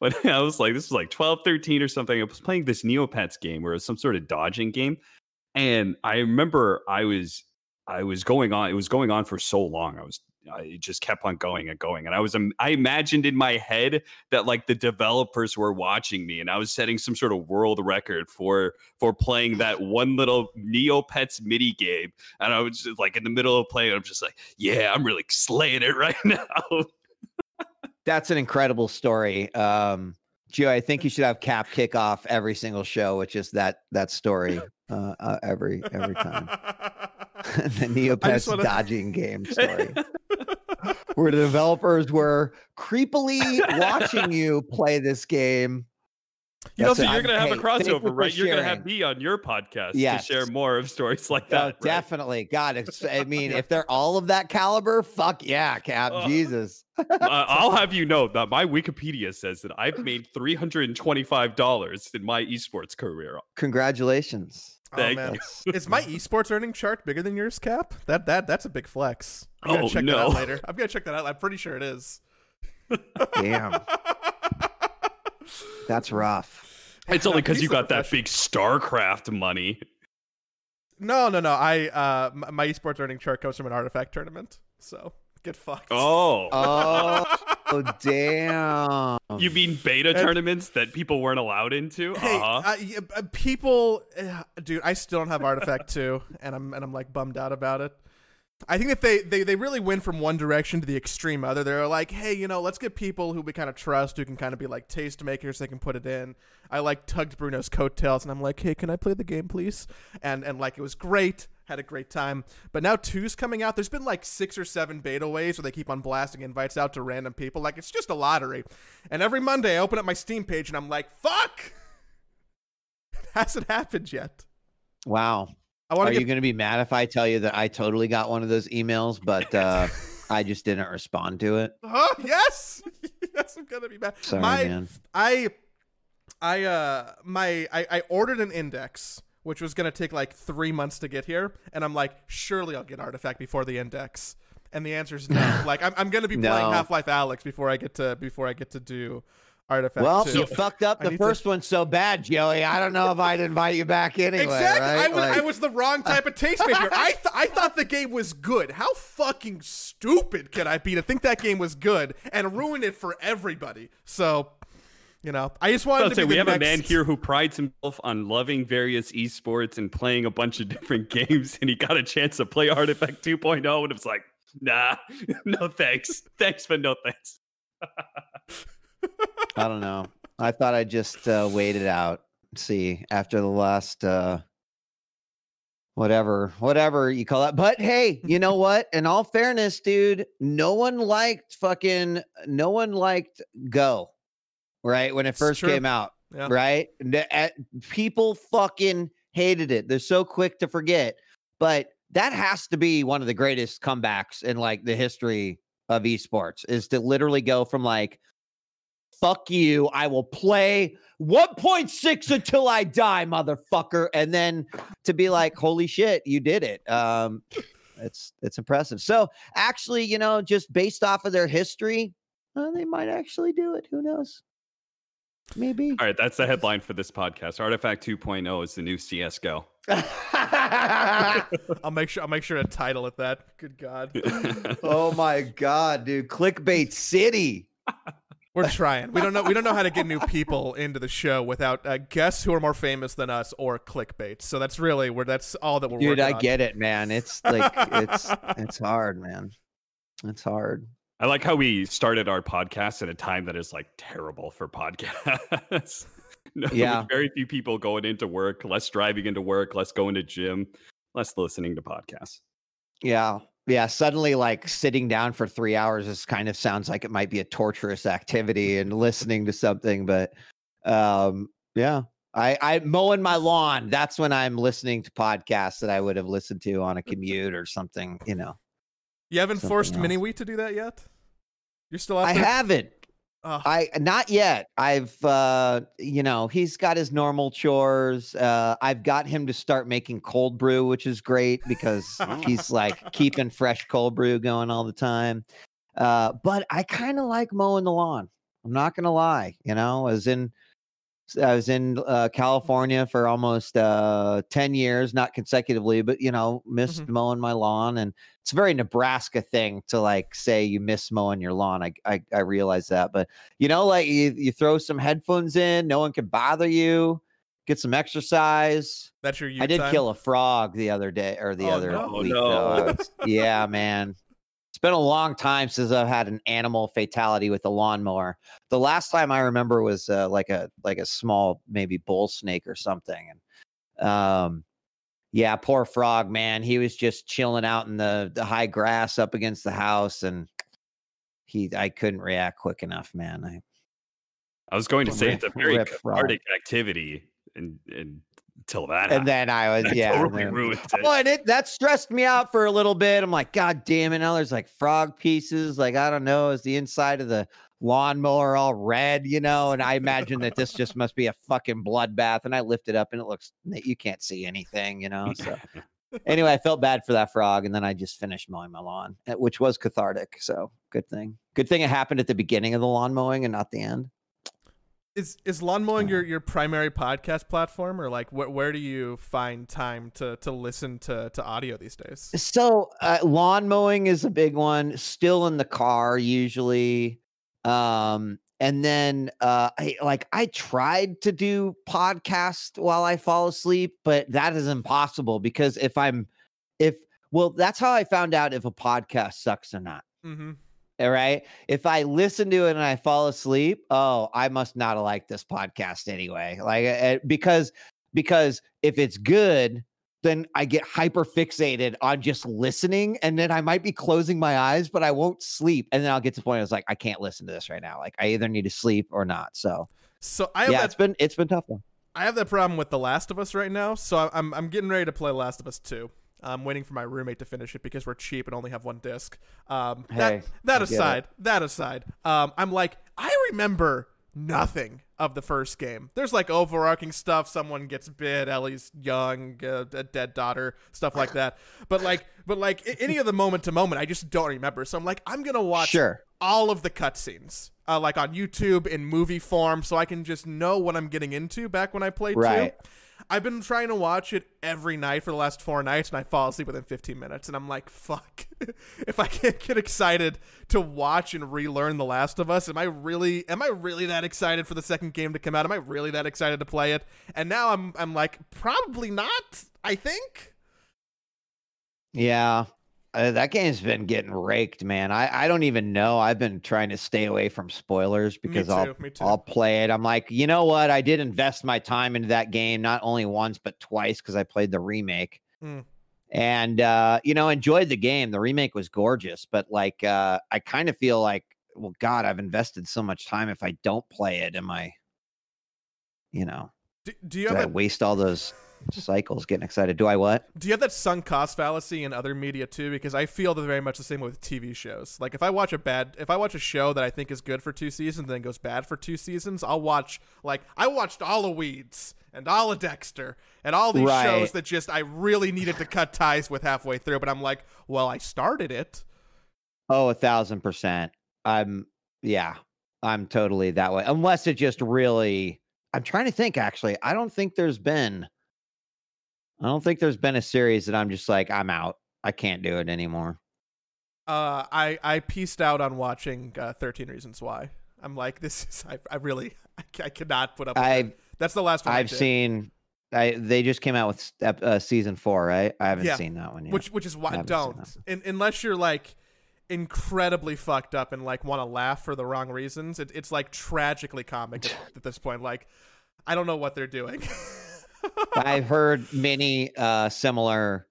when I was like, this was like 12, 13 or something. I was playing this Neopets game where it was some sort of dodging game. And I remember I was I was going on, it was going on for so long. I was I just kept on going and going. And I was um, I imagined in my head that like the developers were watching me and I was setting some sort of world record for for playing that one little Neopets mini game. And I was just like in the middle of playing, I'm just like, yeah, I'm really slaying it right now. That's an incredible story. Um, Gio, I think you should have Cap kick off every single show with just that that story uh, uh, every every time. the Neopets wanna- dodging game story, where the developers were creepily watching you play this game. You know, That's so you're gonna have Hey, a crossover, right? You're gonna have me on your podcast Yes. to share more of stories like Oh, that. right? definitely. God, I mean, if they're all of that caliber, fuck yeah, Cap. Oh. Jesus. uh, I'll have you know that my Wikipedia says that I've made three hundred and twenty-five dollars in my esports career. Congratulations. Oh, Thank man. That's- Is my esports earning chart bigger than yours, Cap? That that that's a big flex. I'm gonna Oh, check that out no. later. I'm gonna check that out. I'm pretty sure it is. Damn. That's rough. It's only because you got that big StarCraft money. No, no, no. I uh my esports earning chart comes from an artifact tournament. So get fucked. Oh, Oh, damn. you mean beta And- tournaments that people weren't allowed into? Hey, uh-huh. uh, uh, people, uh, dude, I still don't have Artifact two, and I'm and I'm like bummed out about it. I think that they, they they really went from one direction to the extreme other. They're like, hey, you know, let's get people who we kind of trust, who can kind of be like taste makers. They can put it in. I like tugged Bruno's coattails, and I'm like, hey, can I play the game, please? And and like it was great. Had a great time. But now two's coming out. There's been like six or seven beta waves where they keep on blasting invites out to random people. Like it's just a lottery. And every Monday I open up my Steam page and I'm like, fuck. It hasn't happened yet. Wow. I want Are to you going to be mad if I tell you that I totally got one of those emails, but uh, I just didn't respond to it? Oh Yes. yes, I'm gonna be mad. Sorry, my, man. I, I, uh, my, I, I ordered an index, which was gonna take like three months to get here, and I'm like, surely I'll get Artifact before the index, and the answer is no. like, I'm, I'm gonna be playing Half Life Alyx before I get to before I get to do Artifact. Well, too. you fucked up the need to- first one so bad, Joey. I don't know if I'd invite you back anyway. Exactly. right? I, was, Like- I was the wrong type of tastemaker. I th- I thought the game was good. How fucking stupid could I be to think that game was good and ruin it for everybody? So, you know, I just wanted I'll to say be we the have a man here who prides himself on loving various esports and playing a bunch of different games, and he got a chance to play Artifact 2.0, and it was like, nah, no thanks, thanks, but no thanks. I don't know. I thought I'd just uh, wait it out. See, after the last uh whatever, whatever you call it. But hey, you know what? In all fairness, dude, no one liked fucking no one liked Go. Right? When it first came out. Yeah. Right? People fucking hated it. They're so quick to forget. But that has to be one of the greatest comebacks in like the history of esports is to literally go from like fuck you. I will play 1.6 until I die, motherfucker. And then to be like, holy shit, you did it. Um, it's it's impressive. So actually, you know, just based off of their history, uh, they might actually do it. Who knows? Maybe. All right, that's the headline for this podcast. Artifact 2.0 is the new CS:GO. I'll make sure I'll make sure to title it that. Good God, oh my god, dude! Clickbait City. we're trying. We don't know we don't know how to get new people into the show without uh, guests who are more famous than us or clickbait. So that's really where that's all that we're Dude, working I on. get it, man. It's like it's it's hard, man. It's hard. I like how we started our podcast at a time that is like terrible for podcasts. no, Yeah. very few people going into work, less driving into work, less going to gym, less listening to podcasts. Yeah. Yeah, suddenly like sitting down for three hours is kind of sounds like it might be a torturous activity and listening to something, but um yeah. I, I mowing my lawn. That's when I'm listening to podcasts that I would have listened to on a commute or something, you know. You haven't forced else. Mini Wheat to do that yet. You're still out I there. haven't. Ugh. I not yet. I've uh you know, he's got his normal chores. Uh I've got him to start making cold brew, which is great because he's like keeping fresh cold brew going all the time. Uh but I kind of like mowing the lawn. I'm not going to lie, you know, as in I was in uh, California for almost uh, 10 years, not consecutively, but you know, missed Mhm. mowing my lawn. And it's a very Nebraska thing to like say you miss mowing your lawn. I, I, I realize that. But you know, like you, you throw some headphones in, no one can bother you, get some exercise. That's your I did time? kill a frog the other day or the Oh, other no. week. Oh, though. No. was- yeah, man. It's been a long time since I've had an animal fatality with a lawnmower. The last time I remember was uh, like a like a small maybe bull snake or something. And um, yeah, poor frog, man. He was just chilling out in the the high grass up against the house, and he I couldn't react quick enough, man. I I was going to say it's a very cathartic activity and, and until that and then I was happened. yeah. totally then- ruined it. Oh, and it that stressed me out for a little bit. I'm like, God damn it! Now there's like frog pieces. Like I don't know, is the inside of the lawnmower all red? You know? And I imagine that this just must be a fucking bloodbath. And I lift it up, and it looks you can't see anything. You know? So anyway, I felt bad for that frog, and then I just finished mowing my lawn, eh, which was cathartic. So good thing. Good thing it happened at the beginning of the lawn mowing and not the end. Is is lawn mowing your, your primary podcast platform, or like wh- where do you find time to to listen to to audio these days? So uh, lawn mowing is a big one. Still in the car usually, um, and then uh, I like I tried to do podcast while I fall asleep, but that is impossible because if I'm if well, that's how I found out if a podcast sucks or not. Mm-hmm. All right. If I listen to it and I fall asleep, oh, I must not have liked this podcast anyway. Like, uh, because because if it's good, then I get hyper fixated on just listening, and then I might be closing my eyes, but I won't sleep, and then I'll get to the point. I was like, I can't listen to this right now. Like, I either need to sleep or not. So So I have yeah, that it's been it's been tough. Though. I have that problem with The Last of Us right now. So I'm I'm getting ready to play Last of Us two. I'm waiting for my roommate to finish it because we're cheap and only have one disc. Um, Hey, that that aside, that aside, um, I'm like I remember nothing of the first game. There's like overarching stuff. Someone gets bit. Ellie's young, uh, a dead daughter, stuff like that. But like, but like any of the moment to moment, I just don't remember. So I'm like, I'm gonna watch Sure. all of the cutscenes, uh, like on YouTube in movie form, so I can just know what I'm getting into. Back when I played Right. two, I've been trying to watch it every night for the last four nights, and I fall asleep within 15 minutes. And I'm like, fuck. if I can't get excited to watch and relearn The Last of Us, am I really, am I really that excited for the second game to come out? Am I really that excited to play it? And now I'm, I'm like, probably not. I think. Yeah. Uh, that game's been getting raked, man. I, I don't even know. I've been trying to stay away from spoilers because me I'll. Too. I'll play it. I'm like, you know what? I did invest my time into that game, not only once but twice because I played the remake. Mm. And uh, you know, enjoyed the game. The remake was gorgeous, but like uh I kind of feel like, well, God, I've invested so much time. If I don't play it, am I, you know, do, do you did I waste all those cycles getting excited? Do I what? Do you have that sunk cost fallacy in other media too? Because I feel that very much the same with TV shows. Like if I watch a bad, if I watch a show that I think is good for two seasons, then goes bad for two seasons, I'll watch. Like I watched all of Weeds and all of Dexter and all these Right. shows that just I really needed to cut ties with halfway through. But I'm like, well, I started it. Oh, a thousand percent. I'm yeah, I'm totally that way. Unless it just really I'm trying to think actually. I don't think there's been I don't think there's been a series that I'm just like, I'm out. I can't do it anymore. Uh, I I pieced out on watching uh, Thirteen Reasons Why. I'm like, this is I, I really I, I cannot put up. I've it. That's the last one I I've seen I they just came out with step, uh, season four, right? I haven't Yeah. seen that one yet. which which is why don't In, unless you're like incredibly fucked up and like want to laugh for the wrong reasons. It, it's like tragically comic at, at this point. Like I don't know what they're doing. I've heard many uh similar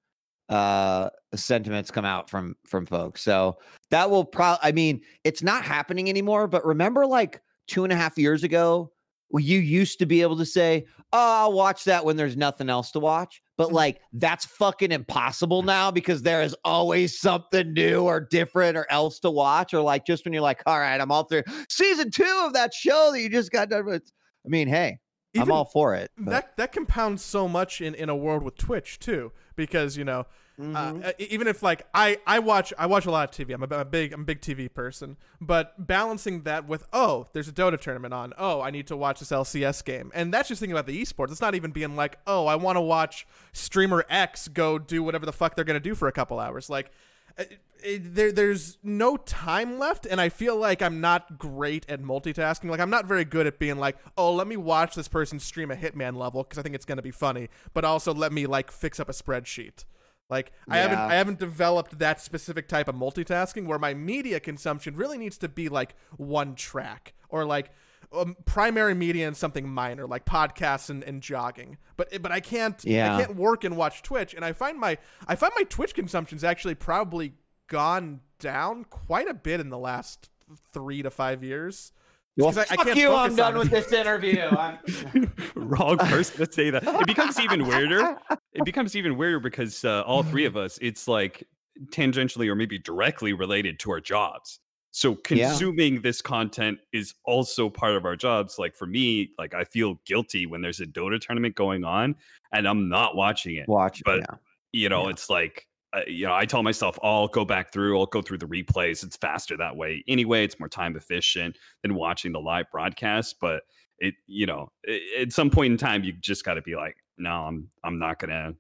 uh sentiments come out from from folks. So that will probably I mean, it's not happening anymore, but remember like two and a half years ago, you used to be able to say, Oh, I'll watch that when there's nothing else to watch. But Mm-hmm. like that's fucking impossible now because there is always something new or different or else to watch. Or like just when you're like, all right, I'm all through season two of that show that you just got done with. I mean, hey, I'm all for it. but- that that compounds so much in, in a world with Twitch too, because you know, Mhm. uh, even if like I, I watch I watch a lot of TV. I'm a, I'm a big I'm a big TV person, but balancing that with oh, there's a Dota tournament on. Oh, I need to watch this LCS game, and that's just thinking about the esports. It's not even being like oh, I want to watch streamer X go do whatever the fuck they're gonna do for a couple hours. Like it, it, there, there's no time left, and I feel like I'm not great at multitasking. Like I'm not very good at being like, oh, let me watch this person stream a Hitman level because I think it's gonna be funny, but also let me like fix up a spreadsheet. Like I haven't, I haven't developed that specific type of multitasking where my media consumption really needs to be like one track or like um, primary media and something minor like podcasts and, and jogging. But but I can't, Yeah. I can't work and watch Twitch, and I find my I find my Twitch consumption's actually probably gone down quite a bit in the last three to five years. Well, 'cause I- I fuck can't you! I'm done with this interview. I'm- Wrong person to say that. It becomes even weirder. It becomes even weirder because uh, all three of us, it's like tangentially or maybe directly related to our jobs. So Yeah. consuming this content is also part of our jobs. Like for me, like I feel guilty when there's a Dota tournament going on and I'm not watching it. Watch, But- yeah. You know, Yeah. it's like uh, you know, I tell myself I'll go back through, I'll go through the replays. It's faster that way. Anyway, it's more time efficient than watching the live broadcast. But it, you know, i- at some point in time, you just got to be like, no, I'm, I'm not gonna,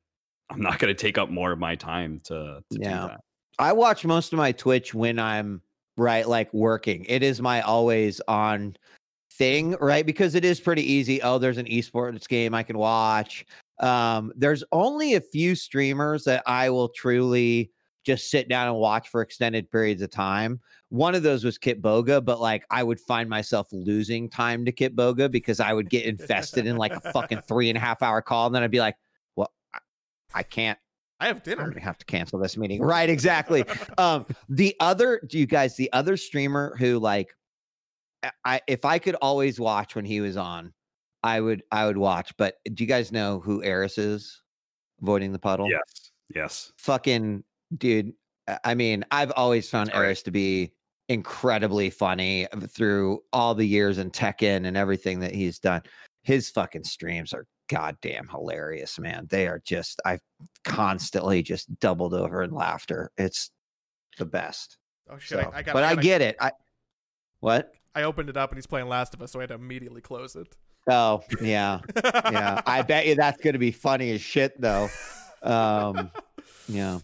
I'm not gonna take up more of my time to, to Yeah. do that. I watch most of my Twitch when I'm right, like working. It is my always on thing, right? Because it is pretty easy. Oh, there's an esports game I can watch. Um, there's only a few streamers that I will truly just sit down and watch for extended periods of time. One of those was Kitboga, but like I would find myself losing time to Kitboga because I would get invested in like a fucking three and a half hour call, and then I'd be like, "Well, I, I can't I have dinner. I'm gonna have to cancel this meeting. Right, exactly. um, the other, do you guys, the other streamer who like, I- if I could always watch when he was on, I would I would watch. But do you guys know who Aris is? Avoiding the puddle. Yes, yes. Fucking dude. I- I mean, I've always found Sorry. Aris to be incredibly funny through all the years in Tekken and everything that he's done. His fucking streams are goddamn hilarious, man. They are just I've constantly just doubled over in laughter. It's the best. Oh shit! So, I, I got. but I gotta- get it. I what? I opened it up and he's playing Last of Us, so I had to immediately close it. Oh yeah, yeah. I bet you that's gonna be funny as shit though. Um, yeah.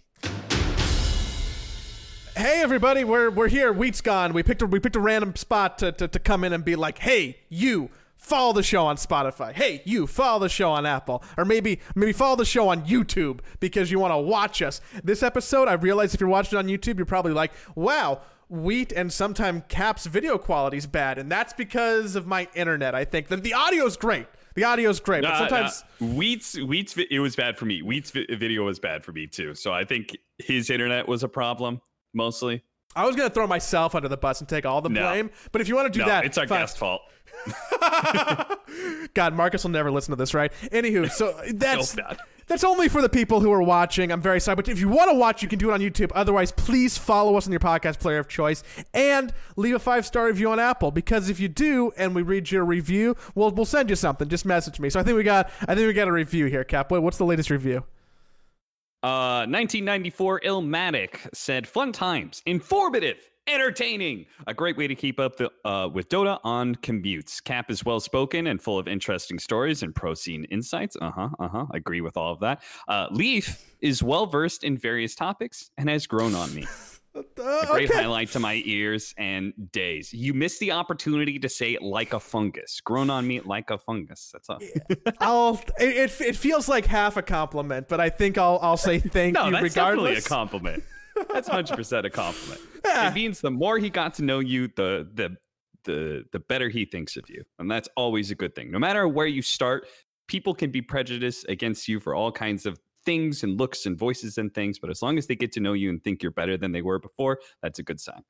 Hey everybody, we're we're here. Wheat's gone. We picked a we picked a random spot to, to, to come in and be like, hey, you follow the show on Spotify. Hey, you follow the show on Apple, or maybe maybe follow the show on YouTube because you want to watch us. This episode, I realize if you're watching it on YouTube, you're probably like, wow. Wheat and sometimes Cap's video quality's bad, and that's because of my internet. I think the, the audio's great. The audio's great, but sometimes nah. Wheat's Wheat's it was bad for me. Wheat's vi- video was bad for me too. So I think his internet was a problem mostly. I was gonna throw myself under the bus and take all the No. blame. But if you want to do no, that, it's our fine. guest fault. God, Marcus will never listen to this, right? Anywho, so that's So that's only for the people who are watching. I'm very sorry, but if you want to watch, you can do it on YouTube. Otherwise, please follow us on your podcast player of choice and leave a five star review on Apple. Because if you do, and we read your review, we'll we'll send you something. Just message me. So I think we got I think we got a review here, Cap. What, what's the latest review? Uh, 1994 Illmatic said, "Fun times, informative, entertaining, a great way to keep up the, uh, with Dota on commutes. Cap is well spoken and full of interesting stories and pro scene insights. Uh huh, uh huh. Agree with all of that. Uh, Leaf is well versed in various topics and has grown on me. Uh, A great okay. highlight to my ears and days. You missed the opportunity to say like a fungus. Grown on me like a fungus. That's all. I'll it, it it feels like half a compliment, but I think I'll I'll say thank No, you that's regardless. definitely a compliment. That's hundred percent a compliment. Yeah. It means the more he got to know you, the the the the better he thinks of you, and that's always a good thing. No matter where you start, people can be prejudiced against you for all kinds of things and looks and voices and things, but as long as they get to know you and think you're better than they were before, that's a good sign.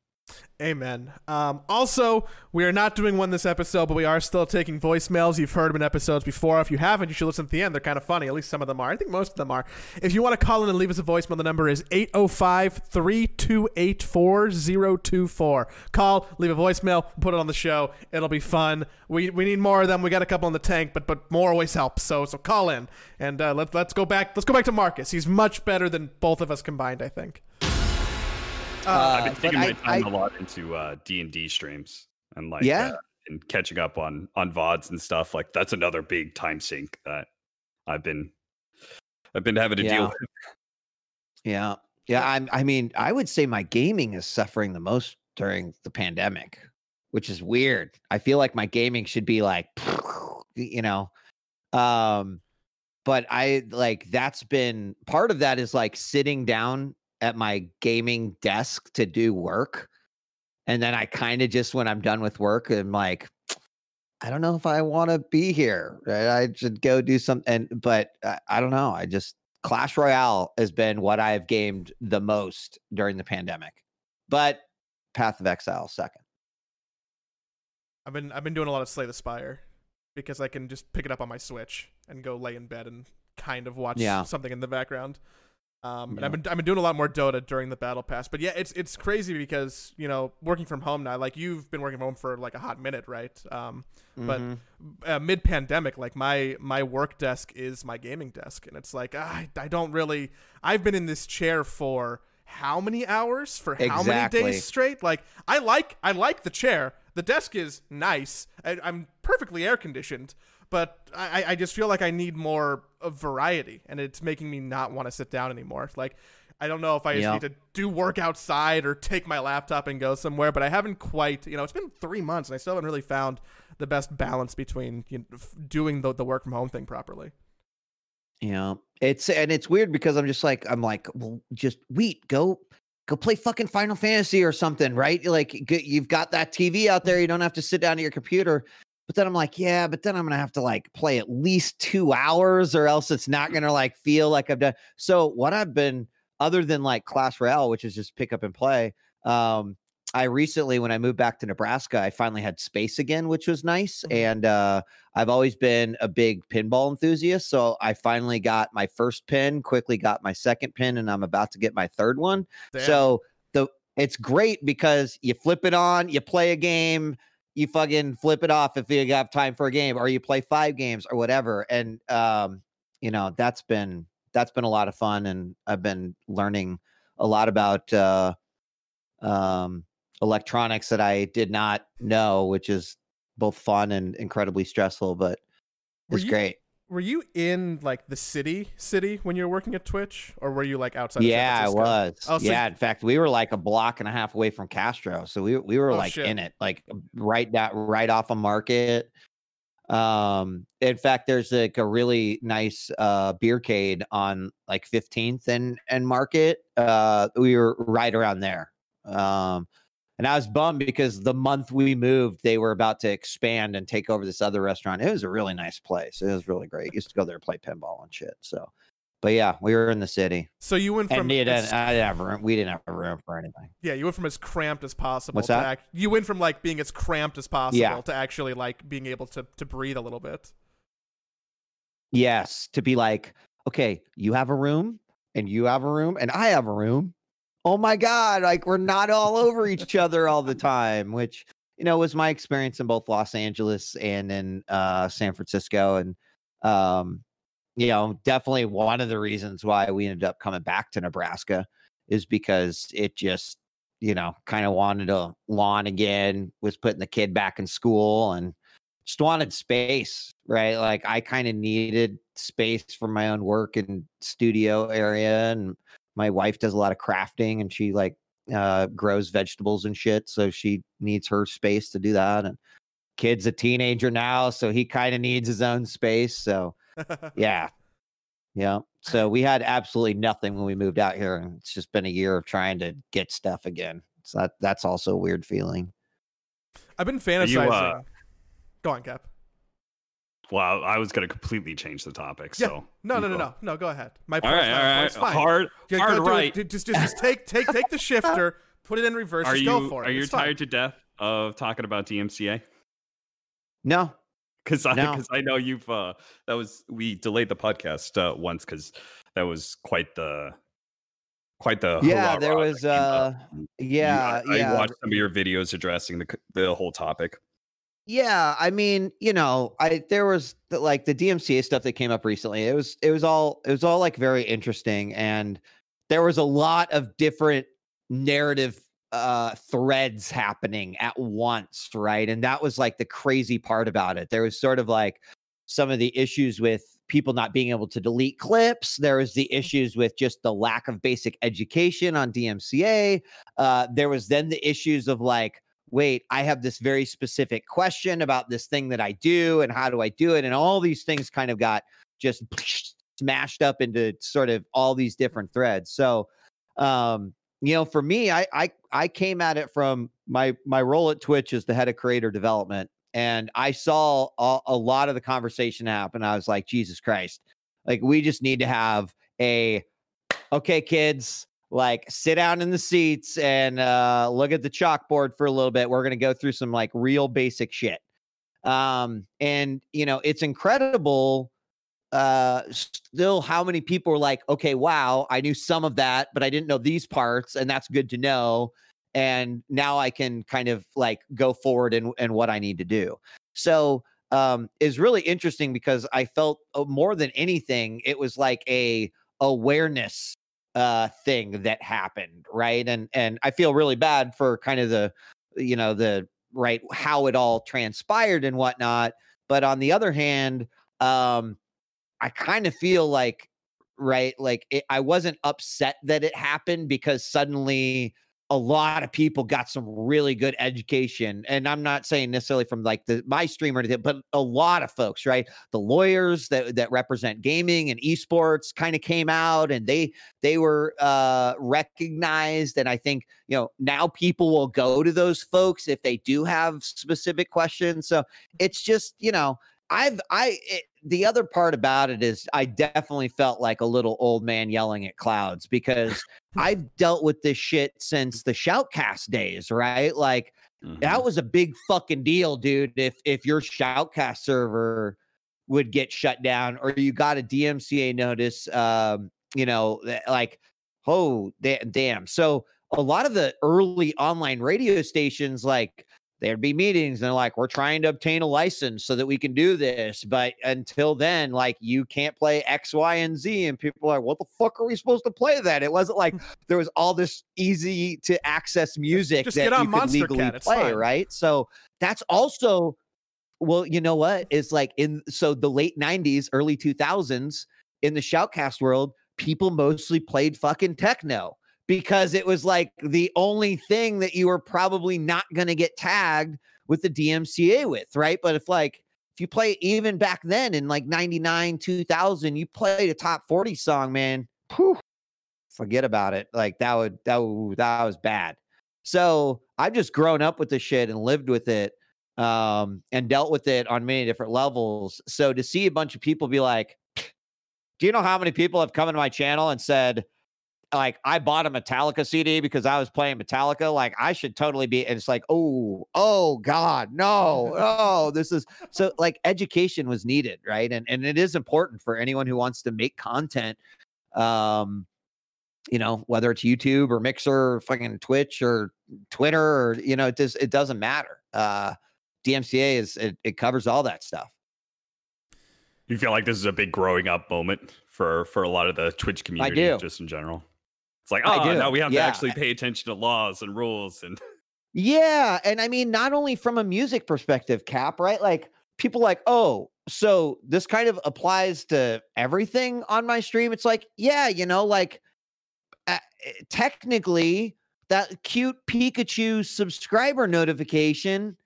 Amen. Um, also, we are not doing one this episode, but we are still taking voicemails. You've heard them in episodes before. If you haven't, you should listen to the end. They're kind of funny. At least some of them are. I think most of them are. If you want to call in and leave us a voicemail, the number is 805 328 4024. Call, leave a voicemail, put it on the show. It'll be fun. We, we need more of them. We got a couple in the tank, but but more always helps. So so call in and uh, let, let's go back. Let's go back to Marcus. He's much better than both of us combined, I think. I've been Uh, taking my but time I- a lot into uh, D and D streams and like Yeah? uh, and catching up on on vods and stuff. Like that's another big time sink that I've been I've been having to Yeah. deal with. Yeah. Yeah. I'm, I mean, I would say my gaming is suffering the most during the pandemic, which is weird. I feel like my gaming should be like, you know, um, but I like that's been part of that is like sitting down at my gaming desk to do work. And then I kind of just, when I'm done with work, I'm like, I don't know if I want to be here. Right? I should go do something. And, but I, I don't know. I just, Clash Royale has been what I've gamed the most during the pandemic, but Path of Exile second. I've been I've been doing a lot of Slay the Spire because I can just pick it up on my Switch and go lay in bed and kind of watch Yeah. something in the background. Um, and I've been I've been doing a lot more Dota during the Battle Pass, but yeah, it's it's crazy because you know working from home now, like you've been working from home for like a hot minute, right? Um, But- Mhm. uh, mid pandemic, like my my work desk is my gaming desk, and it's like ah, I I don't really. I've been in this chair for how many hours for how many days straight? Like I like I like the chair. The desk is nice. I, I'm perfectly air conditioned, but I I just feel like I need more of variety, and it's making me not want to sit down anymore. Like. I don't know if I just Yeah. need to do work outside or take my laptop and go somewhere, but I haven't quite, you know, it's been three months and I still haven't really found the best balance between you know, doing the, the work from home thing properly. Yeah, it's and it's weird because I'm just like I'm like, well, just wheat, go go play fucking Final Fantasy or something, right? Like you've got that TV out mm. there, you don't have to sit down at your computer. But then I'm like, yeah, but then I'm gonna have to like play at least two hours, or else it's not gonna like feel like I've done. So what I've been, other than like Clash Royale, which is just pick up and play. Um, I recently, when I moved back to Nebraska, I finally had space again, which was nice. Mhm. And uh, I've always been a big pinball enthusiast. So I finally got my first pin, quickly got my second pin, and I'm about to get my third one. Damn. So the it's great because you flip it on, you play a game, you fucking flip it off if you have time for a game, or you play five games or whatever. And um, you know, that's been that's been a lot of fun and I've been learning a lot about uh um electronics that I did not know, which is both fun and incredibly stressful, but it's you- great. Were you in like the city city when you were working at Twitch, or were you like outside? of Yeah, I was. Oh, so yeah, in fact, we were like a block and a half away from Castro, so we we were Oh, like shit. in it, like right that right off a market. Um, in fact, there's like a really nice uh beercade on like 15th and and Market. Uh, we were right around there. Um, and I was bummed because the month we moved, they were about to expand and take over this other restaurant. It was a really nice place. It was really great. Used to go there play pinball and shit. So, but yeah, we were in the city. So you went from as- I didn't have room. We didn't have room for anything. yeah, you went from as cramped as possible. What's to that? Act, you went from like being as cramped as possible Yeah. to actually like being able to to breathe a little bit. Yes, to be like, okay, you have a room, and you have a room, and I have a room. Oh my god! Like we're not all over each other all the time, which you know was my experience in both Los Angeles and in uh, San Francisco, and um, you know, definitely one of the reasons why we ended up coming back to Nebraska is because it just, you know, kind of wanted a lawn again, was putting the kid back in school and just wanted space, right? Like I kind of needed space for my own work and studio area. And my wife does a lot of crafting and she like uh grows vegetables and shit. So she needs her space to do that. And kid's a teenager now, so he kind of needs his own space. So yeah. Yeah. So we had absolutely nothing when we moved out here. And it's just been a year of trying to get stuff again. So that that's also a weird feeling. I've been you, fantasizing. uh, Go on, Cap. Well, I was going to completely change the topic. Yeah. So No, no, no, no, no. Go ahead. My All point. right, all right. It's fine. Hard, Yeah, hard go do it. right. Just, just, just take, take, take the shifter, put it in reverse. Are just you go for it. are you It's fine. tired to death of talking about DMCA? No, Because I No. because I know you've uh that was we delayed the podcast uh once because that was quite the quite the Yeah, there was, came up. uh, You- yeah, I, I yeah. watched some of your videos addressing the the whole topic. Yeah, I mean, you know, I there was the, like the DMCA stuff that came up recently. It was it was all it was all like very interesting and there was a lot of different narrative uh threads happening at once, right? And that was like the crazy part about it. There was sort of like some of the issues with people not being able to delete clips. There was the issues with just the lack of basic education on DMCA. Uh, there was then the issues of like, wait, I have this very specific question about this thing that I do, and how do I do it? And all these things kind of got just smashed up into sort of all these different threads. So, um, you know, for me, I I I came at it from my my role at Twitch as the head of creator development, and I saw a, a lot of the conversation happen. I was like, Jesus Christ, like we just need to have a okay, kids, like sit down in the seats and uh, look at the chalkboard for a little bit. We're gonna go through some like real basic shit. Um, and you know, it's incredible uh still how many people were like okay wow i knew some of that but i didn't know these parts and that's good to know and now i can kind of like go forward and and what i need to do so um is really interesting because i felt uh, more than anything it was like a awareness uh thing that happened right? And and i feel really bad for kind of the you know the right how it all transpired and whatnot but on the other hand um I kind of feel like, right, like it, I wasn't upset that it happened because suddenly a lot of people got some really good education. And I'm not saying necessarily from like the my stream or anything, but a lot of folks, right? The lawyers that that represent gaming and esports kind of came out and they they were uh recognized. And I think, you know, now people will go to those folks if they do have specific questions. So it's just, you know, I've I it, the other part about it is I definitely felt like a little old man yelling at clouds because I've dealt with this shit since the shoutcast days, right? Like Mhm. that was a big fucking deal, dude. If if your shoutcast server would get shut down or you got a DMCA notice, um, you know, like oh da- damn. So a lot of the early online radio stations, like there'd be meetings and they're like, we're trying to obtain a license so that we can do this. But until then, like you can't play X, Y, and Z. And people are like, what the fuck are we supposed to play that? It wasn't like there was all this easy to access music Just that get on you could legally Cat, play, fine. right? So that's also well, you know what? It's like in so the late 90s, early 2000s in the shoutcast world, people mostly played fucking techno because it was like the only thing that you were probably not going to get tagged with the DMCA with, right? But if like if you play even back then in like 99, 2000, you played a top 40 song, man, whew, forget about it. Like that would that would, that was bad. So I've just grown up with the shit and lived with it um and dealt with it on many different levels. So to see a bunch of people be like, do you know how many people have come into my channel and said, like, I bought a Metallica CD because I was playing Metallica? Like, I should totally be. And it's like, oh, oh God, no, oh, this is so like education was needed, right? And and it is important for anyone who wants to make content. Um, you know, whether it's YouTube or Mixer or fucking Twitch or Twitter or you know, it does it doesn't matter. Uh DMCA is it, it covers all that stuff. You feel like this is a big growing up moment for for a lot of the Twitch community, do. just in general. It's like, oh, now we have yeah. to actually pay attention to laws and rules and Yeah, and I mean not only from a music perspective, Cap, right? Like people like, "Oh, so this kind of applies to everything on my stream." It's like, yeah, you know, like uh, technically that cute Pikachu subscriber notification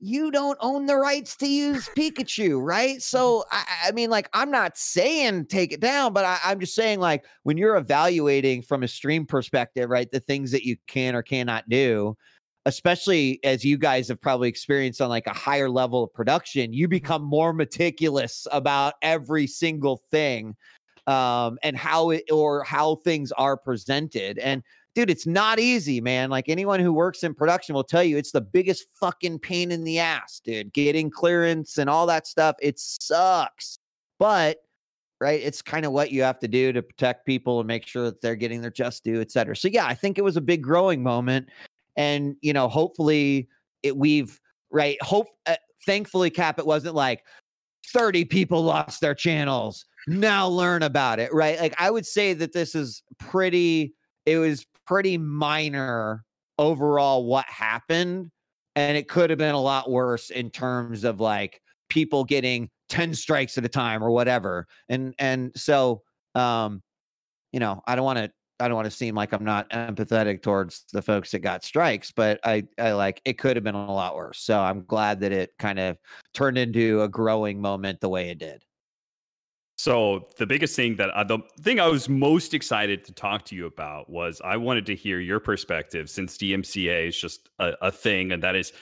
you don't own the rights to use Pikachu, right? So I, I mean, like, I'm not saying take it down, but I, I'm just saying, like, when you're evaluating from a stream perspective, right, the things that you can or cannot do, especially as you guys have probably experienced on like a higher level of production, you Mm-hmm. become more meticulous about every single thing um and how it or how things are presented. And dude, it's not easy, man. Like anyone who works in production will tell you it's the biggest fucking pain in the ass, dude. Getting clearance and all that stuff, it sucks. But right, it's kind of what you have to do to protect people and make sure that they're getting their just due, et cetera. So yeah, I think it was a big growing moment and you know hopefully it we've right hope uh, thankfully cap it wasn't like 30 people lost their channels now learn about it right like i would say that this is pretty it was pretty minor overall what happened and it could have been a lot worse in terms of like people getting 10 strikes at a time or whatever and and so um you know i don't want to I don't want to seem like I'm not empathetic towards the folks that got strikes, but I, I like it could have been a lot worse. So I'm glad that it kind of turned into a growing moment the way it did. So the biggest thing that I, the thing I was most excited to talk to you about was I wanted to hear your perspective since DMCA is just a, a thing and that is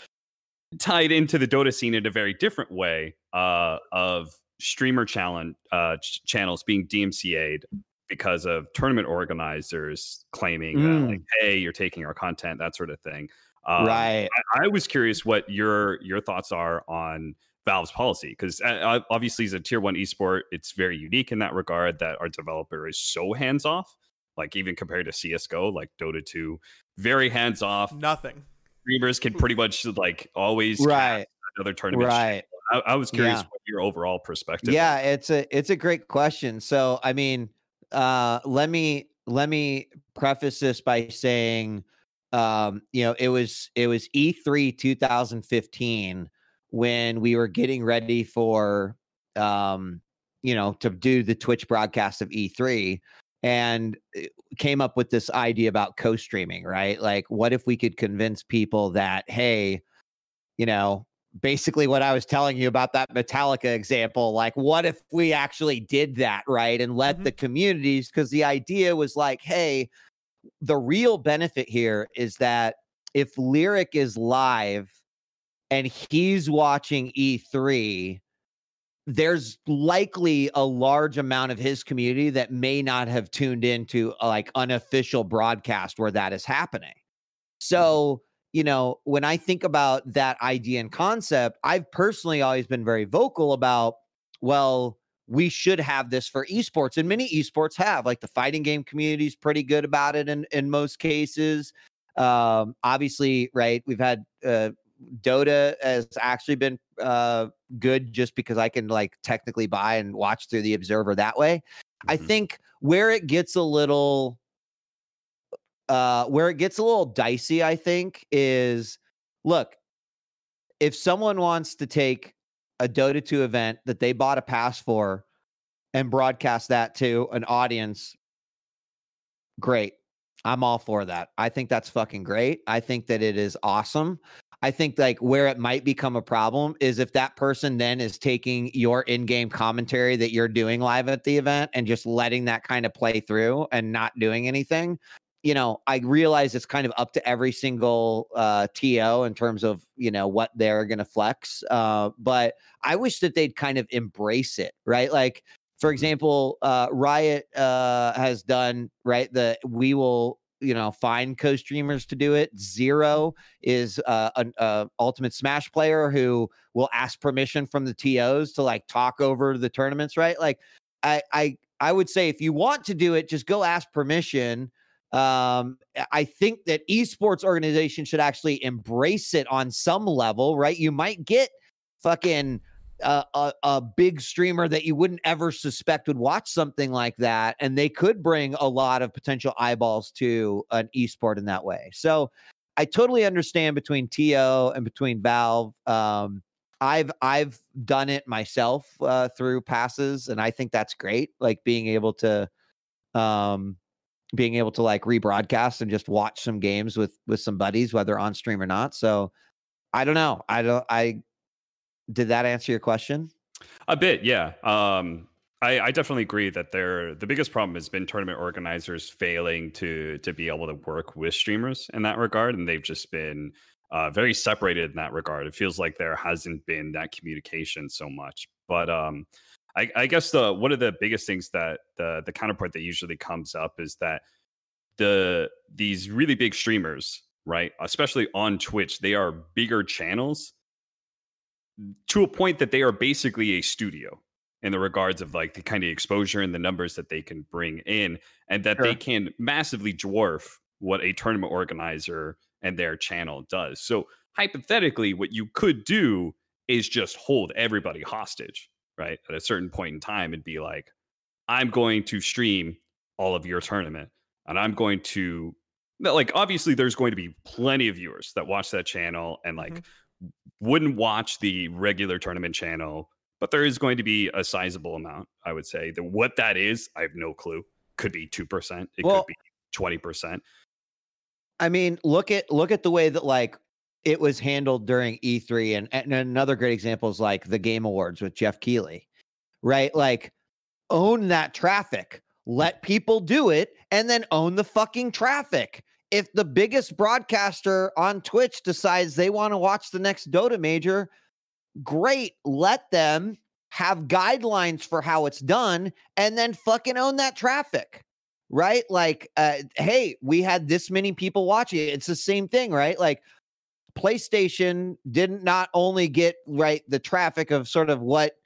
tied into the Dota scene in a very different way uh, of streamer challenge uh, ch- channels being DMCA'd because of tournament organizers claiming that like, hey, you're taking our content, that sort of thing. Um, right. I, I was curious what your your thoughts are on Valve's policy because uh, obviously as a tier one esport, it's very unique in that regard that our developer is so hands off. Like even compared to CS:GO, like Dota 2, very hands off. Nothing. Streamers can pretty much like always Right. another tournament. Right. I, I was curious Yeah. what your overall perspective. Yeah, it's a it's a great question. So I mean, uh let me let me preface this by saying um you know it was it was E E3 2015 when we were getting ready for um you know to do the Twitch broadcast of E3 and came up with this idea about co-streaming, right? Like what if we could convince people that hey, you know, basically what I was telling you about that Metallica example. Like, what if we actually did that, right? And let Mhm. the communities, because the idea was like, hey, the real benefit here is that if Lirik is live and he's watching E3, there's likely a large amount of his community that may not have tuned into a, like unofficial broadcast where that is happening. So, you know, when I think about that idea and concept, I've personally always been very vocal about, well, we should have this for esports, and many esports have. Like the fighting game community is pretty good about it in in most cases. Um, obviously, right? We've had uh, Dota has actually been uh, good just because I can like technically buy and watch through the Observer that way. I Mhm. think where it gets a little uh where it gets a little dicey i think is look if someone wants to take a dota 2 event that they bought a pass for and broadcast that to an audience great i'm all for that i think that's fucking great i think that it is awesome i think like where it might become a problem is if that person then is taking your in-game commentary that you're doing live at the event and just letting that kind of play through and not doing anything you know, I realize it's kind of up to every single uh, TO in terms of you know what they're going to flex. Uh, but I wish that they'd kind of embrace it, right? Like, for example, uh, Riot uh, has done right. The we will you know find co-streamers to do it. Zero is uh, an uh, Ultimate Smash player who will ask permission from the TOs to like talk over the tournaments, right? Like, I I I would say if you want to do it, just go ask permission um i think that esports organizations should actually embrace it on some level right you might get fucking a, a big streamer that you wouldn't ever suspect would watch something like that and they could bring a lot of potential eyeballs to an esport in that way so i totally understand between to and between valve um I've I've done it myself uh, through passes, and I think that's great. Like being able to, um, being able to like rebroadcast and just watch some games with with some buddies whether on stream or not so i don't know i don't i did that answer your question A bit, yeah. Um, I, I definitely agree that they're the biggest problem has been tournament organizers failing to to be able to work with streamers in that regard, and they've just been uh, very separated in that regard. It feels like there hasn't been that communication so much. But um, I, I guess the one of the biggest things that the the counterpart that usually comes up is that the these really big streamers, right, especially on Twitch, they are bigger channels to a point that they are basically a studio in the regards of like the kind of exposure and the numbers that they can bring in and that sure. they can massively dwarf what a tournament organizer and their channel does. So hypothetically what you could do is just hold everybody hostage, right? At a certain point in time and be like I'm going to stream all of your tournament and I'm going to like obviously there's going to be plenty of viewers that watch that channel and like mm-hmm. Wouldn't watch the regular tournament channel but there is going to be a sizable amount i would say. That what that is i have no clue. Could be 2% it well, could be 20% i mean look at look at the way that like it was handled during e3 and, and another great example is like the game awards with geoff keighley right? Like own that traffic let people do it and then own the fucking traffic if the biggest broadcaster on twitch decides they want to watch the next dota major great. Let them have guidelines for how it's done and then fucking own that traffic. Right? Like, uh, hey, we had this many people watching it. It's the same thing, right? Like, PlayStation didn't not only get right the traffic of sort of what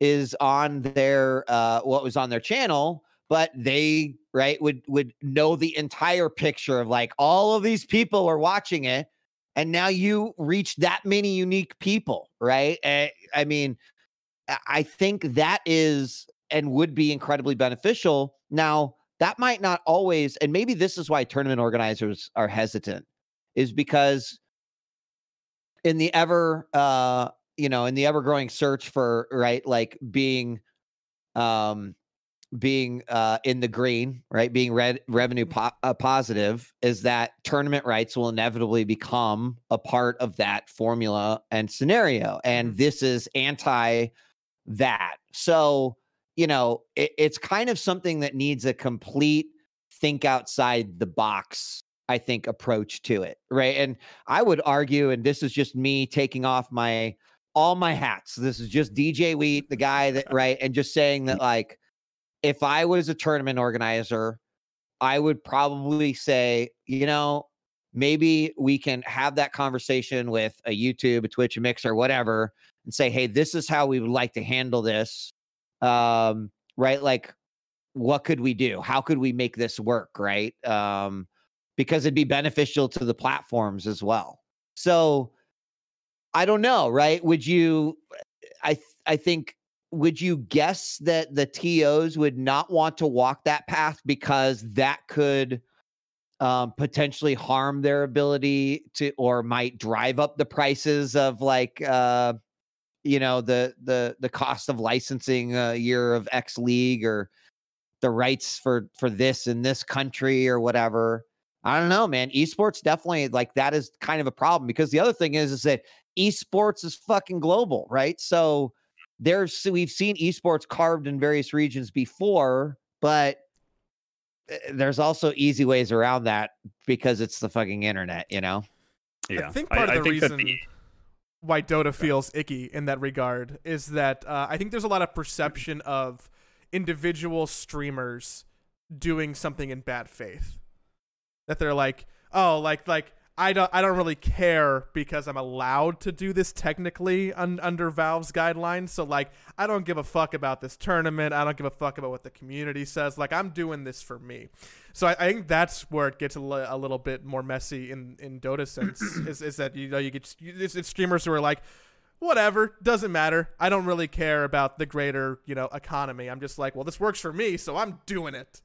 is on their uh what was on their channel, but they right would would know the entire picture of like all of these people are watching it and now you reach that many unique people, right? Eh, I mean, I think that is and would be incredibly beneficial. Now, that might not always, and maybe this is why tournament organizers are hesitant, is because in the ever, uh, you know, in the ever growing search for right, like being, um, being uh, in the green, right, being red revenue mm-hmm. po- uh, positive, is that tournament rights will inevitably become a part of that formula and scenario. And mm-hmm. this is anti that. So, you know, it, it's kind of something that needs a complete think outside the box I think, approach to it. Right. And I would argue, and this is just me taking off my all my hats. This is just DJ Wheat, the guy that, right. And just saying that, like, if I was a tournament organizer, I would probably say, you know, maybe we can have that conversation with a YouTube, a Twitch, a Mixer, whatever, and say, hey, this is how we would like to handle this. Um, right? Like, what could we do? How could we make this work? Right? Um, because it'd be beneficial to the platforms as well. So I don't know, right? Would you I I think would you guess that the TOs would not want to walk that path because that could um, potentially harm their ability to or might drive up the prices of like uh, you know the the the cost of licensing a year of X League or the rights for for this in this country or whatever. I don't know, man. Esports definitely like that is kind of a problem because the other thing is is that esports is fucking global, right? So there's we've seen esports carved in various regions before, but eh, there's also easy ways around that because it's the fucking internet, you know. Yeah, I think part I, of the reason the... why Dota feels icky in that regard is that uh, I think there's a lot of perception of individual streamers doing something in bad faith. That they're like, oh, like like I don't I don't really care because I'm allowed to do this technically un, under Valve's guidelines. So like I don't give a fuck about this tournament. I don't give a fuck about what the community says. Like I'm doing this for me. So I, I think that's where it gets a, li- a, little bit more messy in in Dota sense is, is that you know you get you, it's, it's streamers who are like whatever doesn't matter. I don't really care about the greater you know economy. I'm just like well this works for me, so I'm doing it.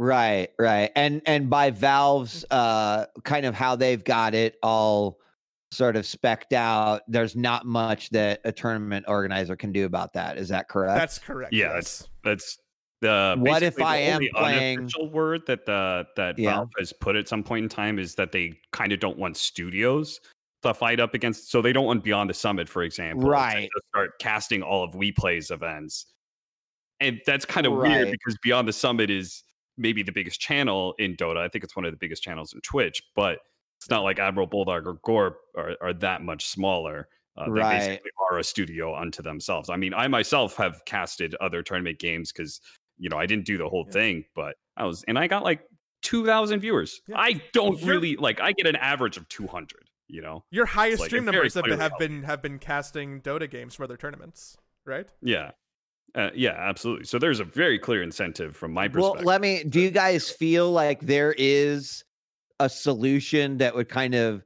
Right, right. And and by Valve's uh kind of how they've got it all sort of specked out, there's not much that a tournament organizer can do about that. Is that correct? That's correct. Yeah, yes. that's that's the what if I am playing unofficial word that the that yeah. Valve has put at some point in time is that they kind of don't want studios to fight up against so they don't want Beyond the Summit, for example, right to start casting all of WePlay's events and that's kind of weird because Beyond the Summit is maybe the biggest channel in Dota. I think it's one of the biggest channels in Twitch, but it's not like Admiral Bulldog or Gorp are, are that much smaller. Uh, they Right. basically are a studio unto themselves. I mean, I myself have casted other tournament games because you know I didn't do the whole Yeah. thing, but I was, and I got like two thousand viewers. Yeah. I don't You're- really like. I get an average of two hundred. You know, Your highest like, stream numbers have been, have been have been casting Dota games for other tournaments, right? yeah, uh, yeah, absolutely. So there's a very clear incentive from my perspective. Well, let me. Do you guys feel like there is a solution that would kind of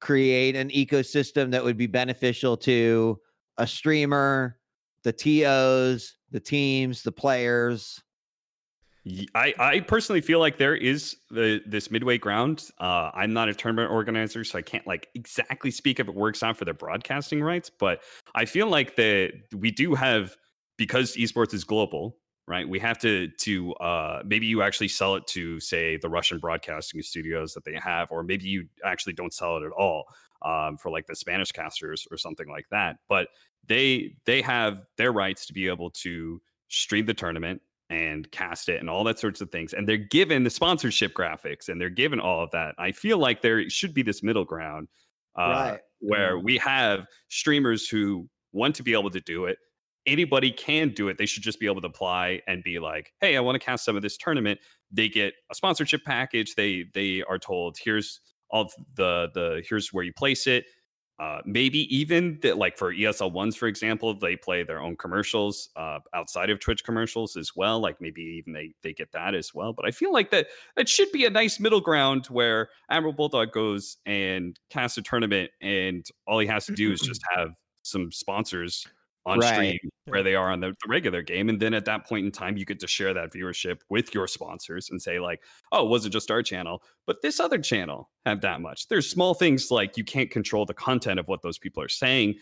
create an ecosystem that would be beneficial to a streamer, the TOs, the teams, the players? I, I personally feel like there is the this midway ground. Uh, I'm not a tournament organizer, so I can't like exactly speak if it works out for the broadcasting rights. But I feel like that we do have because esports is global, right? We have to to uh, maybe you actually sell it to say the Russian broadcasting studios that they have, or maybe you actually don't sell it at all um, for like the Spanish casters or something like that. But they they have their rights to be able to stream the tournament and cast it and all that sorts of things and they're given the sponsorship graphics and they're given all of that i feel like there should be this middle ground uh, Right. where we have streamers who want to be able to do it anybody can do it they should just be able to apply and be like hey i want to cast some of this tournament they get a sponsorship package they they are told here's all of the the here's where you place it uh, maybe even that like for ESL ones, for example, they play their own commercials uh, outside of Twitch commercials as well. Like maybe even they they get that as well. But I feel like that that should be a nice middle ground where Admiral Bulldog goes and casts a tournament, and all he has to do is just have some sponsors on Right. stream where they are on the, the regular game, and then at that point in time, you get to share that viewership with your sponsors and say like, oh, it wasn't just our channel, but this other channel had that much. There's small things like you can't control the content of what those people are saying.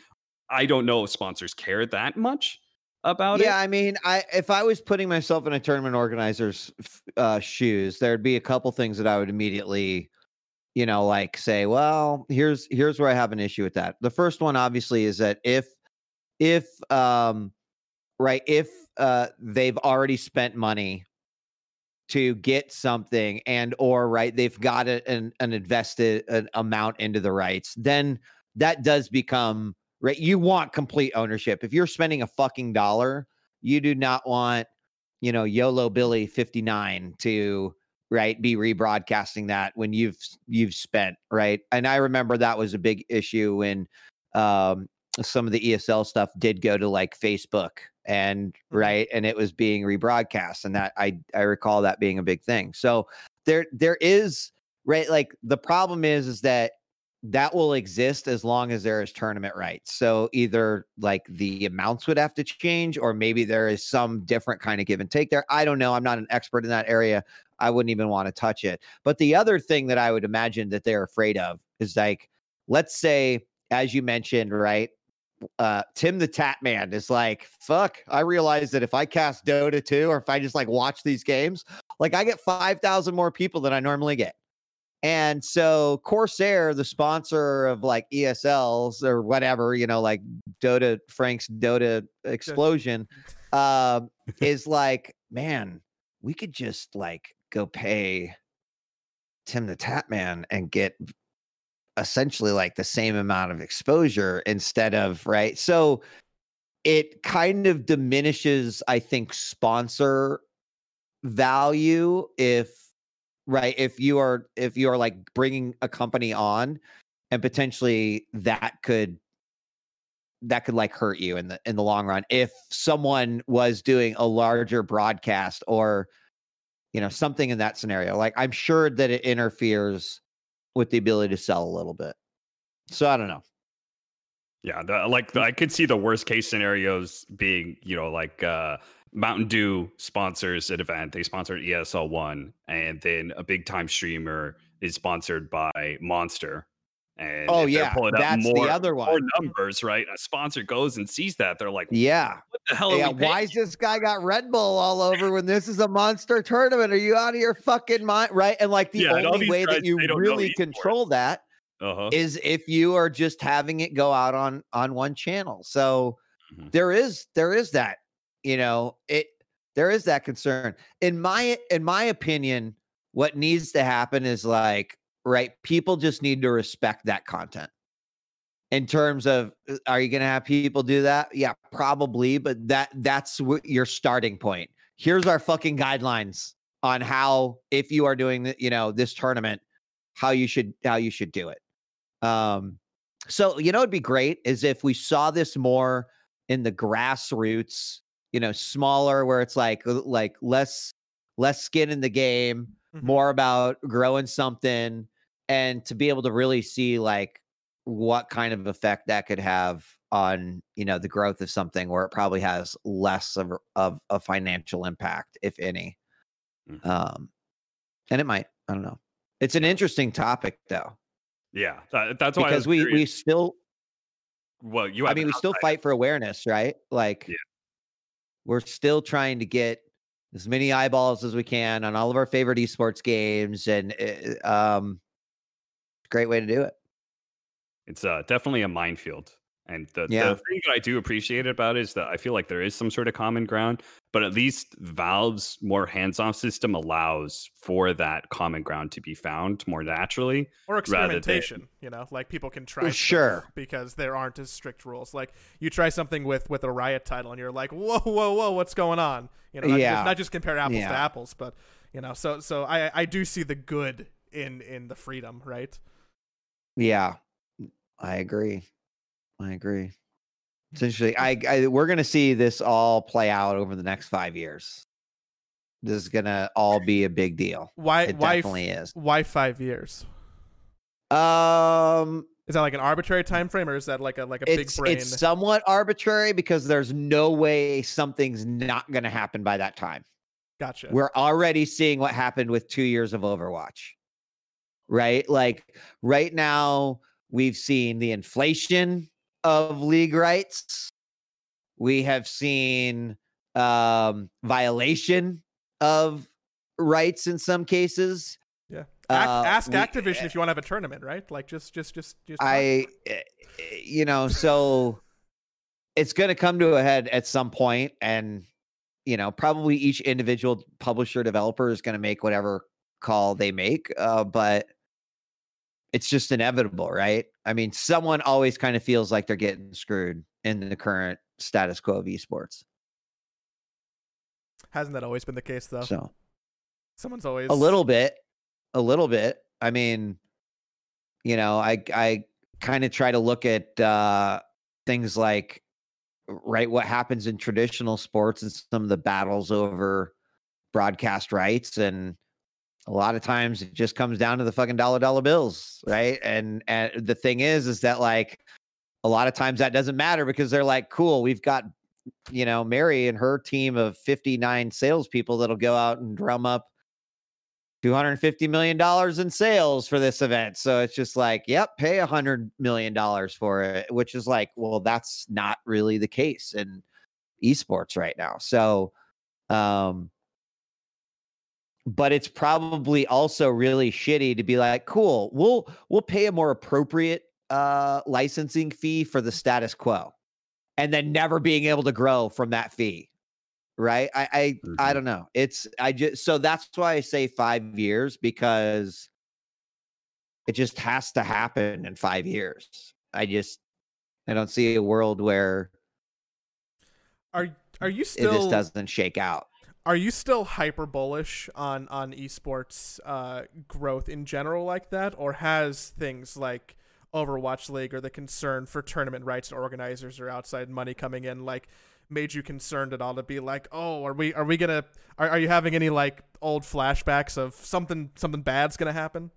I don't know if sponsors care that much about yeah, it. Yeah, I mean, I if I was putting myself in a tournament organizer's uh, shoes, there'd be a couple things that I would immediately, you know, like say, well, here's here's where I have an issue with that. The first one, obviously, is that if if um right if uh they've already spent money to get something and or right they've got an, an invested an amount into the rights then that does become right you want complete ownership. If you're spending a fucking dollar you do not want you know yolo billy 59 to right be rebroadcasting that when you've you've spent right? And i remember that was a big issue when um some of the esl stuff did go to like facebook and Mhm. right and it was being rebroadcast and that i i recall that being a big thing. So there there is right like the problem is is that that will exist as long as there is tournament rights. So either like the amounts would have to change or maybe there is some different kind of give and take there. I don't know i'm not an expert in that area. I wouldn't even want to touch it. But the other thing that i would imagine that they're afraid of is like let's say as you mentioned right uh TimTheTatman is like, fuck, I realize that if I cast Dota 2 or if I just like watch these games, like I get 5,000 more people than I normally get. And so Corsair, the sponsor of like ESLs or whatever, you know, like Dota Frank's Dota explosion, um, is like, man, we could just like go pay TimTheTatman and get essentially like the same amount of exposure instead of right? So it kind of diminishes i think sponsor value if right if you are if you are like bringing a company on and potentially that could that could like hurt you in the in the long run. If someone was doing a larger broadcast or you know something in that scenario like i'm sure that it interferes with the ability to sell a little bit so i don't know Yeah, the, like the, I could see the worst case scenarios being, you know, like uh, Mountain Dew sponsors an event. They sponsored ESL one, and then a big time streamer is sponsored by Monster. And oh yeah that's more, the other more one numbers, right? A sponsor goes and sees that they're like, yeah "What the hell?" Are yeah why is this guy got red bull all over when this is a monster tournament are you out of your fucking mind right and like the Yeah, only way guys, that you they don't know really control that Uh-huh. is if you are just having it go out on on one channel so Mhm. there is there is that you know it There is that concern. In my in my opinion, what needs to happen is like right, people just need to respect that content. In terms of uh, are you going to have people do that? Yeah, probably, but that that's your starting point. Here's our fucking guidelines on how if you are doing the, you know, this tournament, how you should how you should do it. Um so you know it'd be great is if we saw this more in the grassroots you know smaller where it's like like less less skin in the game Mhm. more about growing something and to be able to really see like what kind of effect that could have on you know the growth of something where it probably has less of of a financial impact if any Mhm. um and it might i don't know it's an interesting topic though Yeah, that, that's why because we we still well, you. I mean, an we still fight for awareness, right? Like, Yeah. we're still trying to get as many eyeballs as we can on all of our favorite esports games, and uh, um, great way to do it. It's uh, definitely a minefield. And the, Yeah. the thing that I do appreciate about it is that I feel like there is some sort of common ground, but at least Valve's more hands-off system allows for that common ground to be found more naturally. or rather than- experimentation you know like people can try Well, stuff sure. because there aren't as strict rules like you try something with with a riot title and you're like whoa whoa whoa what's going on you know not, Yeah. just, not just compare apples Yeah. to apples but you know so so i i do see the good in in the freedom right Yeah, I agree. I agree. It's interesting. I, I we're gonna see this all play out over the next five years. This is gonna all be a big deal. why It why definitely is. why five years Um, is that like an arbitrary time frame or is that like a like a big it's brain it's somewhat arbitrary because there's no way something's not going to happen by that time. gotcha We're already seeing what happened with 2 years of Overwatch. Right? Like right now we've seen the inflation of league rights. We have seen um violation of rights in some cases. yeah Act, uh, ask we- activision if you want to have a tournament right like just just just just I, eh, eh, you know, so it's going to come to a head at some point, and you know, probably each individual publisher developer is going to make whatever call they make, uh, but it's just inevitable, right? I mean, someone always kind of feels like they're getting screwed in the current status quo of esports. hasn't that always been the case though So someone's always a little bit, a little bit. I mean, you know, I I kind of try to look at uh things like right what happens in traditional sports and some of the battles over broadcast rights and a lot of times it just comes down to the fucking dollar dollar bills right? And and the thing is is that like a lot of times that doesn't matter because they're like cool we've got you know mary and her team of 59 salespeople that'll go out and drum up 250 million dollars in sales for this event. So it's just like yep pay a hundred million dollars for it which is like well that's not really the case in esports right now. So um but it's probably also really shitty to be like cool we'll we'll pay a more appropriate uh licensing fee for the status quo and then never being able to grow from that fee right? I i, I Mhm. don't know. It's i just so that's why i say five years because it just has to happen in five years. I just i don't see a world where are are you it still just doesn't shake out Are you still hyper bullish on on esports uh, growth in general like that, or has things like Overwatch League or the concern for tournament rights to organizers or outside money coming in like made you concerned at all to be like, oh, are we are we gonna are, are you having any like old flashbacks of something something bad's gonna happen?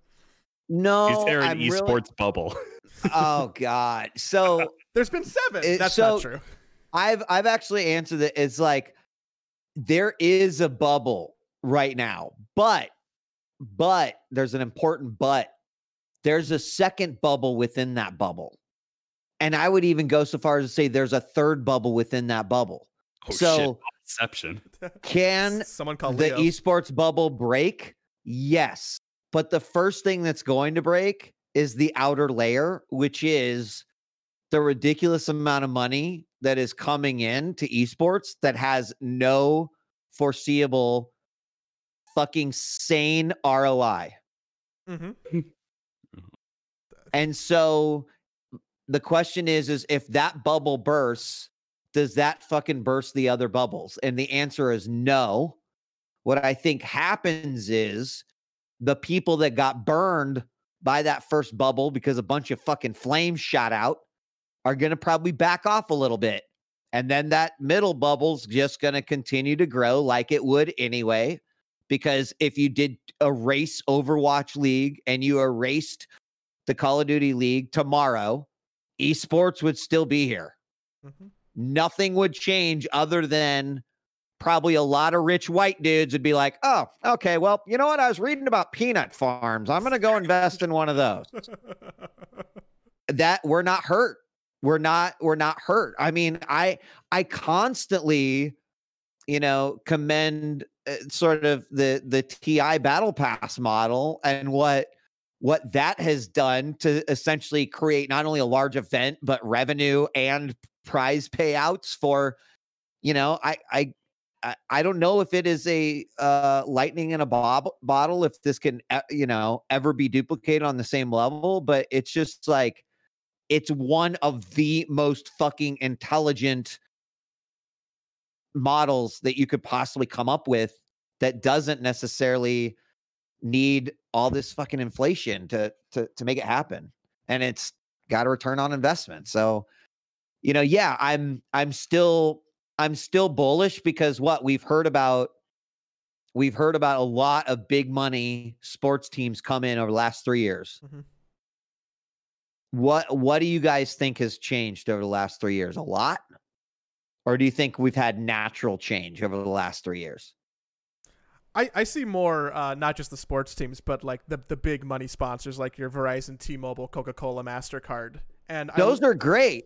no Is there an I'm really- esports bubble? oh god so There's been seven. It- That's so- not true. I've I've actually answered it. It's like there is a bubble right now, but but there's an important but. There's a second bubble within that bubble. And I would even go so far as to say there's a third bubble within that bubble. Oh so shit! Inception. can someone call the Leo. esports bubble break? Yes. But the first thing that's going to break is the outer layer, which is the ridiculous amount of money that is coming in to esports that has no foreseeable fucking sane ROI. Mm-hmm. And so the question is is if that bubble bursts, does that fucking burst the other bubbles? And the answer is no. What I think happens is the people that got burned by that first bubble because a bunch of fucking flames shot out are going to probably back off a little bit. And then that middle bubble's just going to continue to grow like it would anyway. Because if you did erase Overwatch League and you erased the Call of Duty League tomorrow, esports would still be here. Mm-hmm. Nothing would change other than probably a lot of rich white dudes would be like, oh, okay, well, you know what? I was reading about peanut farms. I'm going to go invest in one of those. That we're not hurt. We're not, we're not hurt. I mean, I, I constantly, you know, commend uh, sort of the, the TI battle pass model and what, what that has done to essentially create not only a large event, but revenue and prize payouts for, you know, I, I, I, don't know if it is a uh, lightning in a bob- bottle, if this can, you know, ever be duplicated on the same level, but it's just like, it's one of the most fucking intelligent models that you could possibly come up with that doesn't necessarily need all this fucking inflation to to to make it happen. And it's got a return on investment. So you know yeah i'm i'm still i'm still bullish because what we've heard about we've heard about a lot of big money sports teams come in over the last 3 years. Mhm. What what do you guys think has changed over the last 3 years a lot or do you think we've had natural change over the last 3 years I, I see more uh, not just the sports teams, but like the the big money sponsors like your Verizon, T-Mobile, Coca-Cola, Mastercard, and those I, are great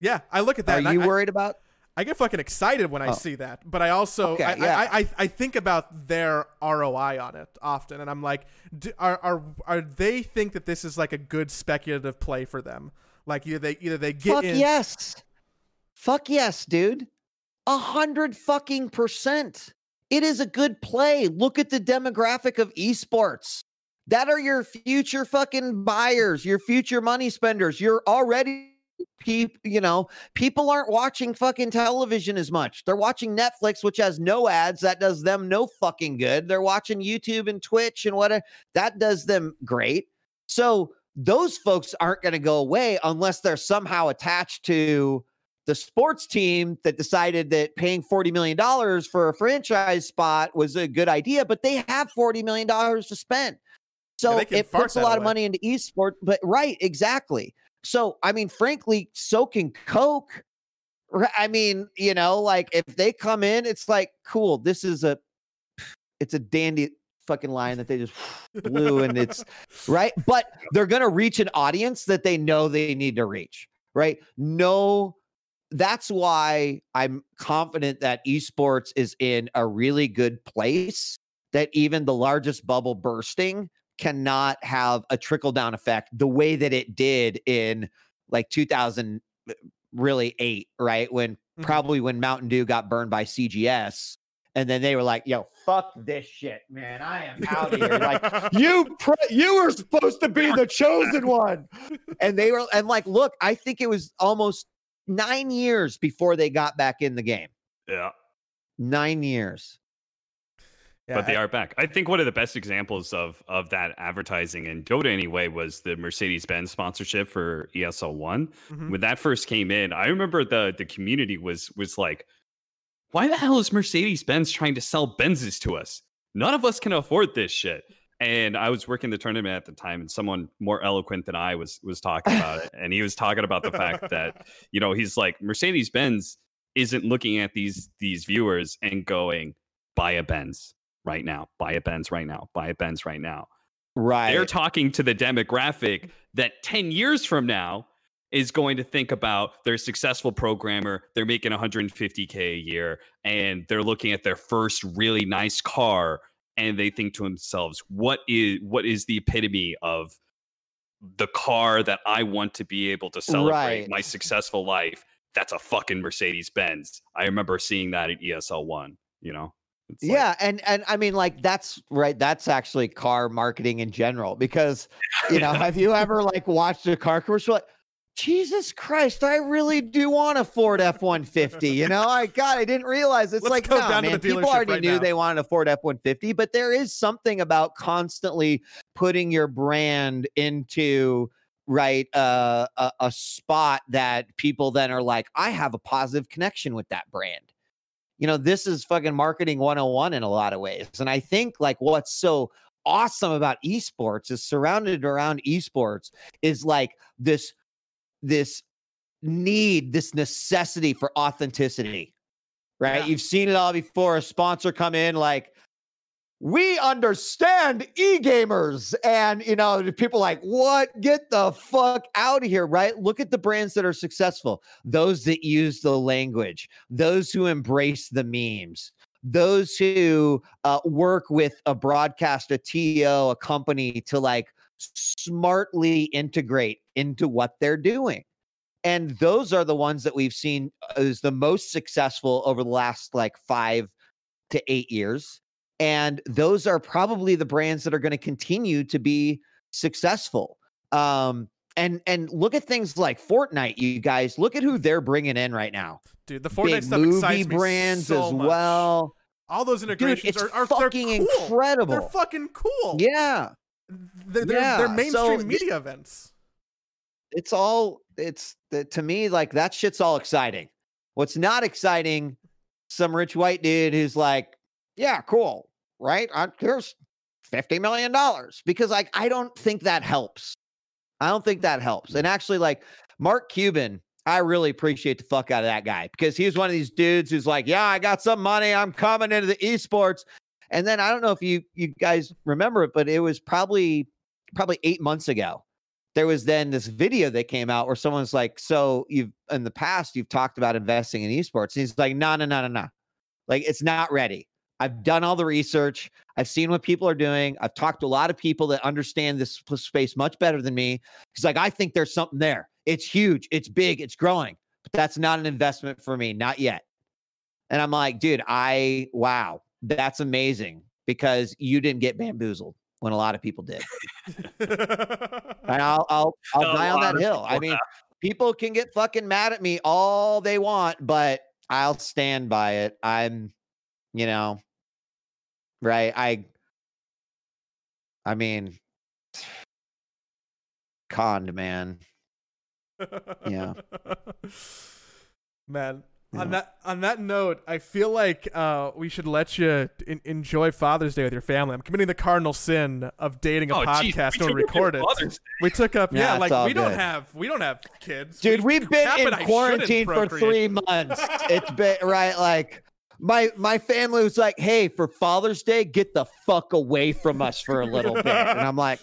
yeah. I look at that. are you I, worried about I get fucking excited when I Oh. see that, but I also Okay, I, yeah. I, I I think about their ROI on it often, and I'm like, do, are are are they think that this is like a good speculative play for them? Like either they either they get Fuck in, yes. Fuck yes, dude. A hundred fucking percent. It is a good play. Look at the demographic of esports. That are your future fucking buyers, your future money spenders. You're already people, you know, people aren't watching fucking television as much. They're watching Netflix, which has no ads. That does them no fucking good. They're watching YouTube and Twitch and whatever. That does them great. So those folks aren't going to go away unless they're somehow attached to the sports team that decided that paying $40 million for a franchise spot was a good idea, but they have $40 million to spend. So can it puts a lot of money into esports, but right, exactly. So, I mean, frankly, soaking Coke. I mean, you know, like if they come in, it's like, cool, this is a, it's a dandy fucking line that they just blew and it's right. But they're going to reach an audience that they know they need to reach, right? No, that's why I'm confident that esports is in a really good place, that even the largest bubble bursting cannot have a trickle down effect the way that it did in like 2000 really 8 right? When Mhm. probably when Mountain Dew got burned by CGS and then they were like yo fuck this shit man. I am out of here. Like you pre- you were supposed to be the chosen one. And they were and like look i think it was almost nine years before they got back in the game. Yeah. nine years Yeah, but they I- are back. I think one of the best examples of of that advertising in Dota anyway was the Mercedes Benz sponsorship for ESL One. Mhm. When that first came in, I remember the the community was was like, "Why the hell is Mercedes Benz trying to sell Benzes to us? None of us can afford this shit." And I was working the tournament at the time, and someone more eloquent than I was was talking about it, and he was talking about the fact that you know he's like Mercedes Benz isn't looking at these these viewers and going buy a Benz right now, buy a Benz right now, buy a Benz right now. right They're talking to the demographic that 10 years from now is going to think about their successful programmer, they're making 150k a year and they're looking at their first really nice car and they think to themselves, what is what is the epitome of the car that I want to be able to celebrate Right. my successful life? That's a fucking Mercedes Benz. I remember seeing that at ESL 1. You know. It's like- yeah, and and I mean, like that's right. That's actually car marketing in general because you know, have you ever like watched a car commercial? Like, Jesus Christ, I really do want a Ford F one fifty. You know, I God, I didn't realize it's Let's like no, man. People already right knew now. they wanted a Ford F one fifty, but there is something about constantly putting your brand into right uh, a, a spot that people then are like, I have a positive connection with that brand you know, this is fucking marketing 101 in a lot of ways. And I think like what's so awesome about esports is surrounded around esports is like this this need, this necessity for authenticity. Right? Yeah. You've seen it all before. A sponsor come in like we understand e-gamers. And you know people like what? Get the fuck out of here right? Look at the brands that are successful. Those that use the language. Those who embrace the memes. Those who uh, work with a broadcast a to a company to like smartly integrate into what they're doing. And those are the ones that we've seen is the most successful over the last like five to eight years and those are probably the brands that are going to continue to be successful um and and look at things like Fortnite you guys look at who they're bringing in right now Dude, the Fortnite big stuff movie excites me brands so as much. well All those dude integrations it's are, are fucking cool. incredible They're fucking cool. yeah They're, they're, Yeah, they're mainstream th- media events. it's all it's to me like that shit's all exciting what's not exciting some rich white dude who's like yeah cool right uh, I, here's 50 million dollars because like i don't think that helps i don't think that helps and actually like mark cuban i really appreciate the fuck out of that guy because he was one of these dudes who's like yeah i got some money i'm coming into the esports and then i don't know if you you guys remember it but it was probably probably eight months ago there was then this video that came out where someone's like, "So you've in the past you've talked about investing in esports." And he's like, "No, no, no, no, no. Like it's not ready. I've done all the research. I've seen what people are doing. I've talked to a lot of people that understand this space much better than me. He's like, I think there's something there. It's huge. It's big. It's growing. But that's not an investment for me, not yet." And I'm like, dude, I wow, that's amazing because you didn't get bamboozled when a lot of people did. And I'll I'll I'll A die on that hill. I mean, people can get fucking mad at me all they want, but I'll stand by it. I'm, you know, right. I I mean conned man. Yeah. Man, on that on that note, I feel like uh, we should let you en- enjoy Father's Day with your family. I'm committing the cardinal sin of dating a Oh, geez, podcast we and took record it. We took up, Yeah, yeah, like all we don't have we don't have kids, Dude, We- we've been in I quarantine for three months. It's been right, like my my family was like, "Hey, for Father's Day, get the fuck away from us for a little bit," and I'm like,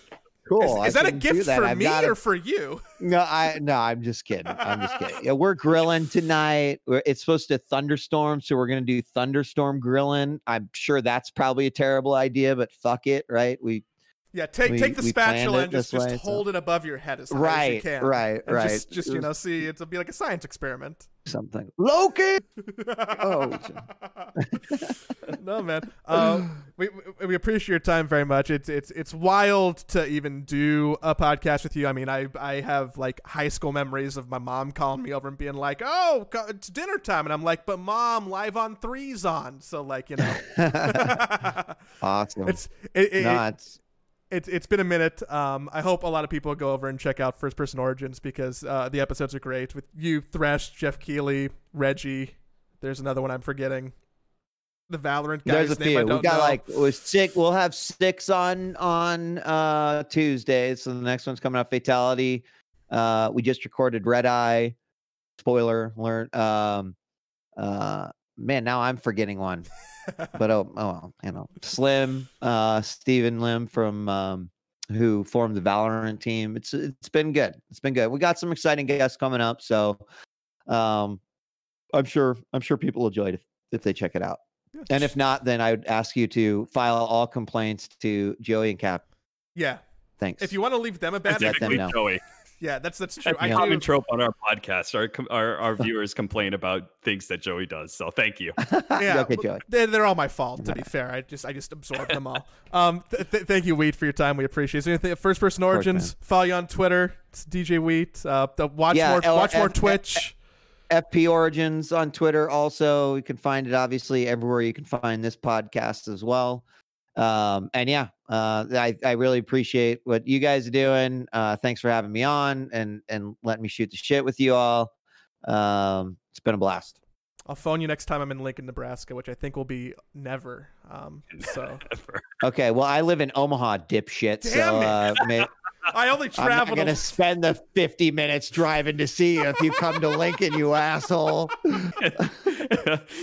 "Cool." Is, is that a gift that. for I've me or for you? No, I no, I'm just kidding. I'm just kidding. Yeah, we're grilling tonight. We're, it's supposed to thunderstorm, so we're gonna do thunderstorm grilling. I'm sure that's probably a terrible idea, but fuck it, right? We Yeah, take We- take the spatula and just, just way, so- hold it above your head as high as you can. right, and right. Just, just you know, see, it'll be like a science experiment. something. Loki. Oh, no, man. Uh, we we- we appreciate your time very much. It's it's it's wild to even do a podcast with you. I mean, I I have like high school memories of my mom calling me over and being like, "Oh, it's dinner time," and I'm like, "But mom, live on threes on." So like, you know, awesome. it's it, it, no, it's it's it's been a minute. Um, I hope a lot of people go over and check out First Person Origins because uh, the episodes are great with you, Thresh, Geoff Keighley, Reggie. There's another one I'm forgetting. The Valorant guy's there's a name I few. don't We got know. like it was six. We'll have six on on uh Tuesday. So the next one's coming up. Fatal1ty. Uh, we just recorded Redeye. Spoiler alert. Um, uh, man, now I'm forgetting one. but oh, oh well, you know, Slim, uh, Stephen Lim from um, who formed the Valorant team. It's it's been good. It's been good. We got some exciting guests coming up, so um, I'm sure I'm sure people will enjoy it if, if they check it out. And if not, then I would ask you to file all complaints to Joey and Cap. yeah, Thanks. if you want to leave them a bad let them Specifically know. Joey. Yeah, that's that's true. That's I a do. common trope on our podcast. Our our, our viewers complain about things that Joey does. So thank you. Yeah, okay, Joey. They're, they're all my fault. To be fair, I just I just absorbed them all. Um, th- th- thank you, Wheat, for your time. We appreciate it. So anything, First Person course, Origins. follow you on Twitter. It's DJ Wheat. Uh, the, watch Yeah, more L- watch more F- Twitch. FP Origins on Twitter. Also, you can find it obviously everywhere you can find this podcast as well. Um, and yeah, uh, I, I really appreciate what you guys are doing. Uh, thanks for having me on and and letting me shoot the shit with you all. Um, it's been a blast. I'll phone you next time I'm in Lincoln, Nebraska, which I think will be never. Um, so Okay, well, I live in Omaha, dipshit. Damn so it. uh, may, I only travel. I'm not gonna spend the 50 minutes driving to see you if you come to Lincoln, you asshole.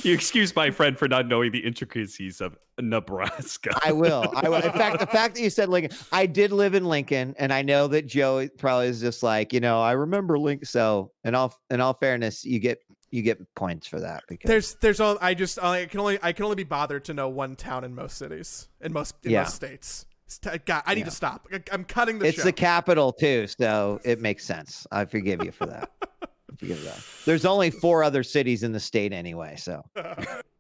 you excuse my friend for not knowing the intricacies of Nebraska. I will. I will. In fact, the fact that you said Lincoln, I did live in Lincoln, and I know that Joe probably is just like, you know, I remember Lincoln. So, in all in all fairness, you get you get points for that because There's there's all I just I can only I can only be bothered to know one town in most cities in most in Yeah. most states. God, I need Yeah. to stop. I- I'm cutting the it's show. the capital too, so it makes sense. I forgive you for that. I forgive that. There's only four other cities in the state anyway, so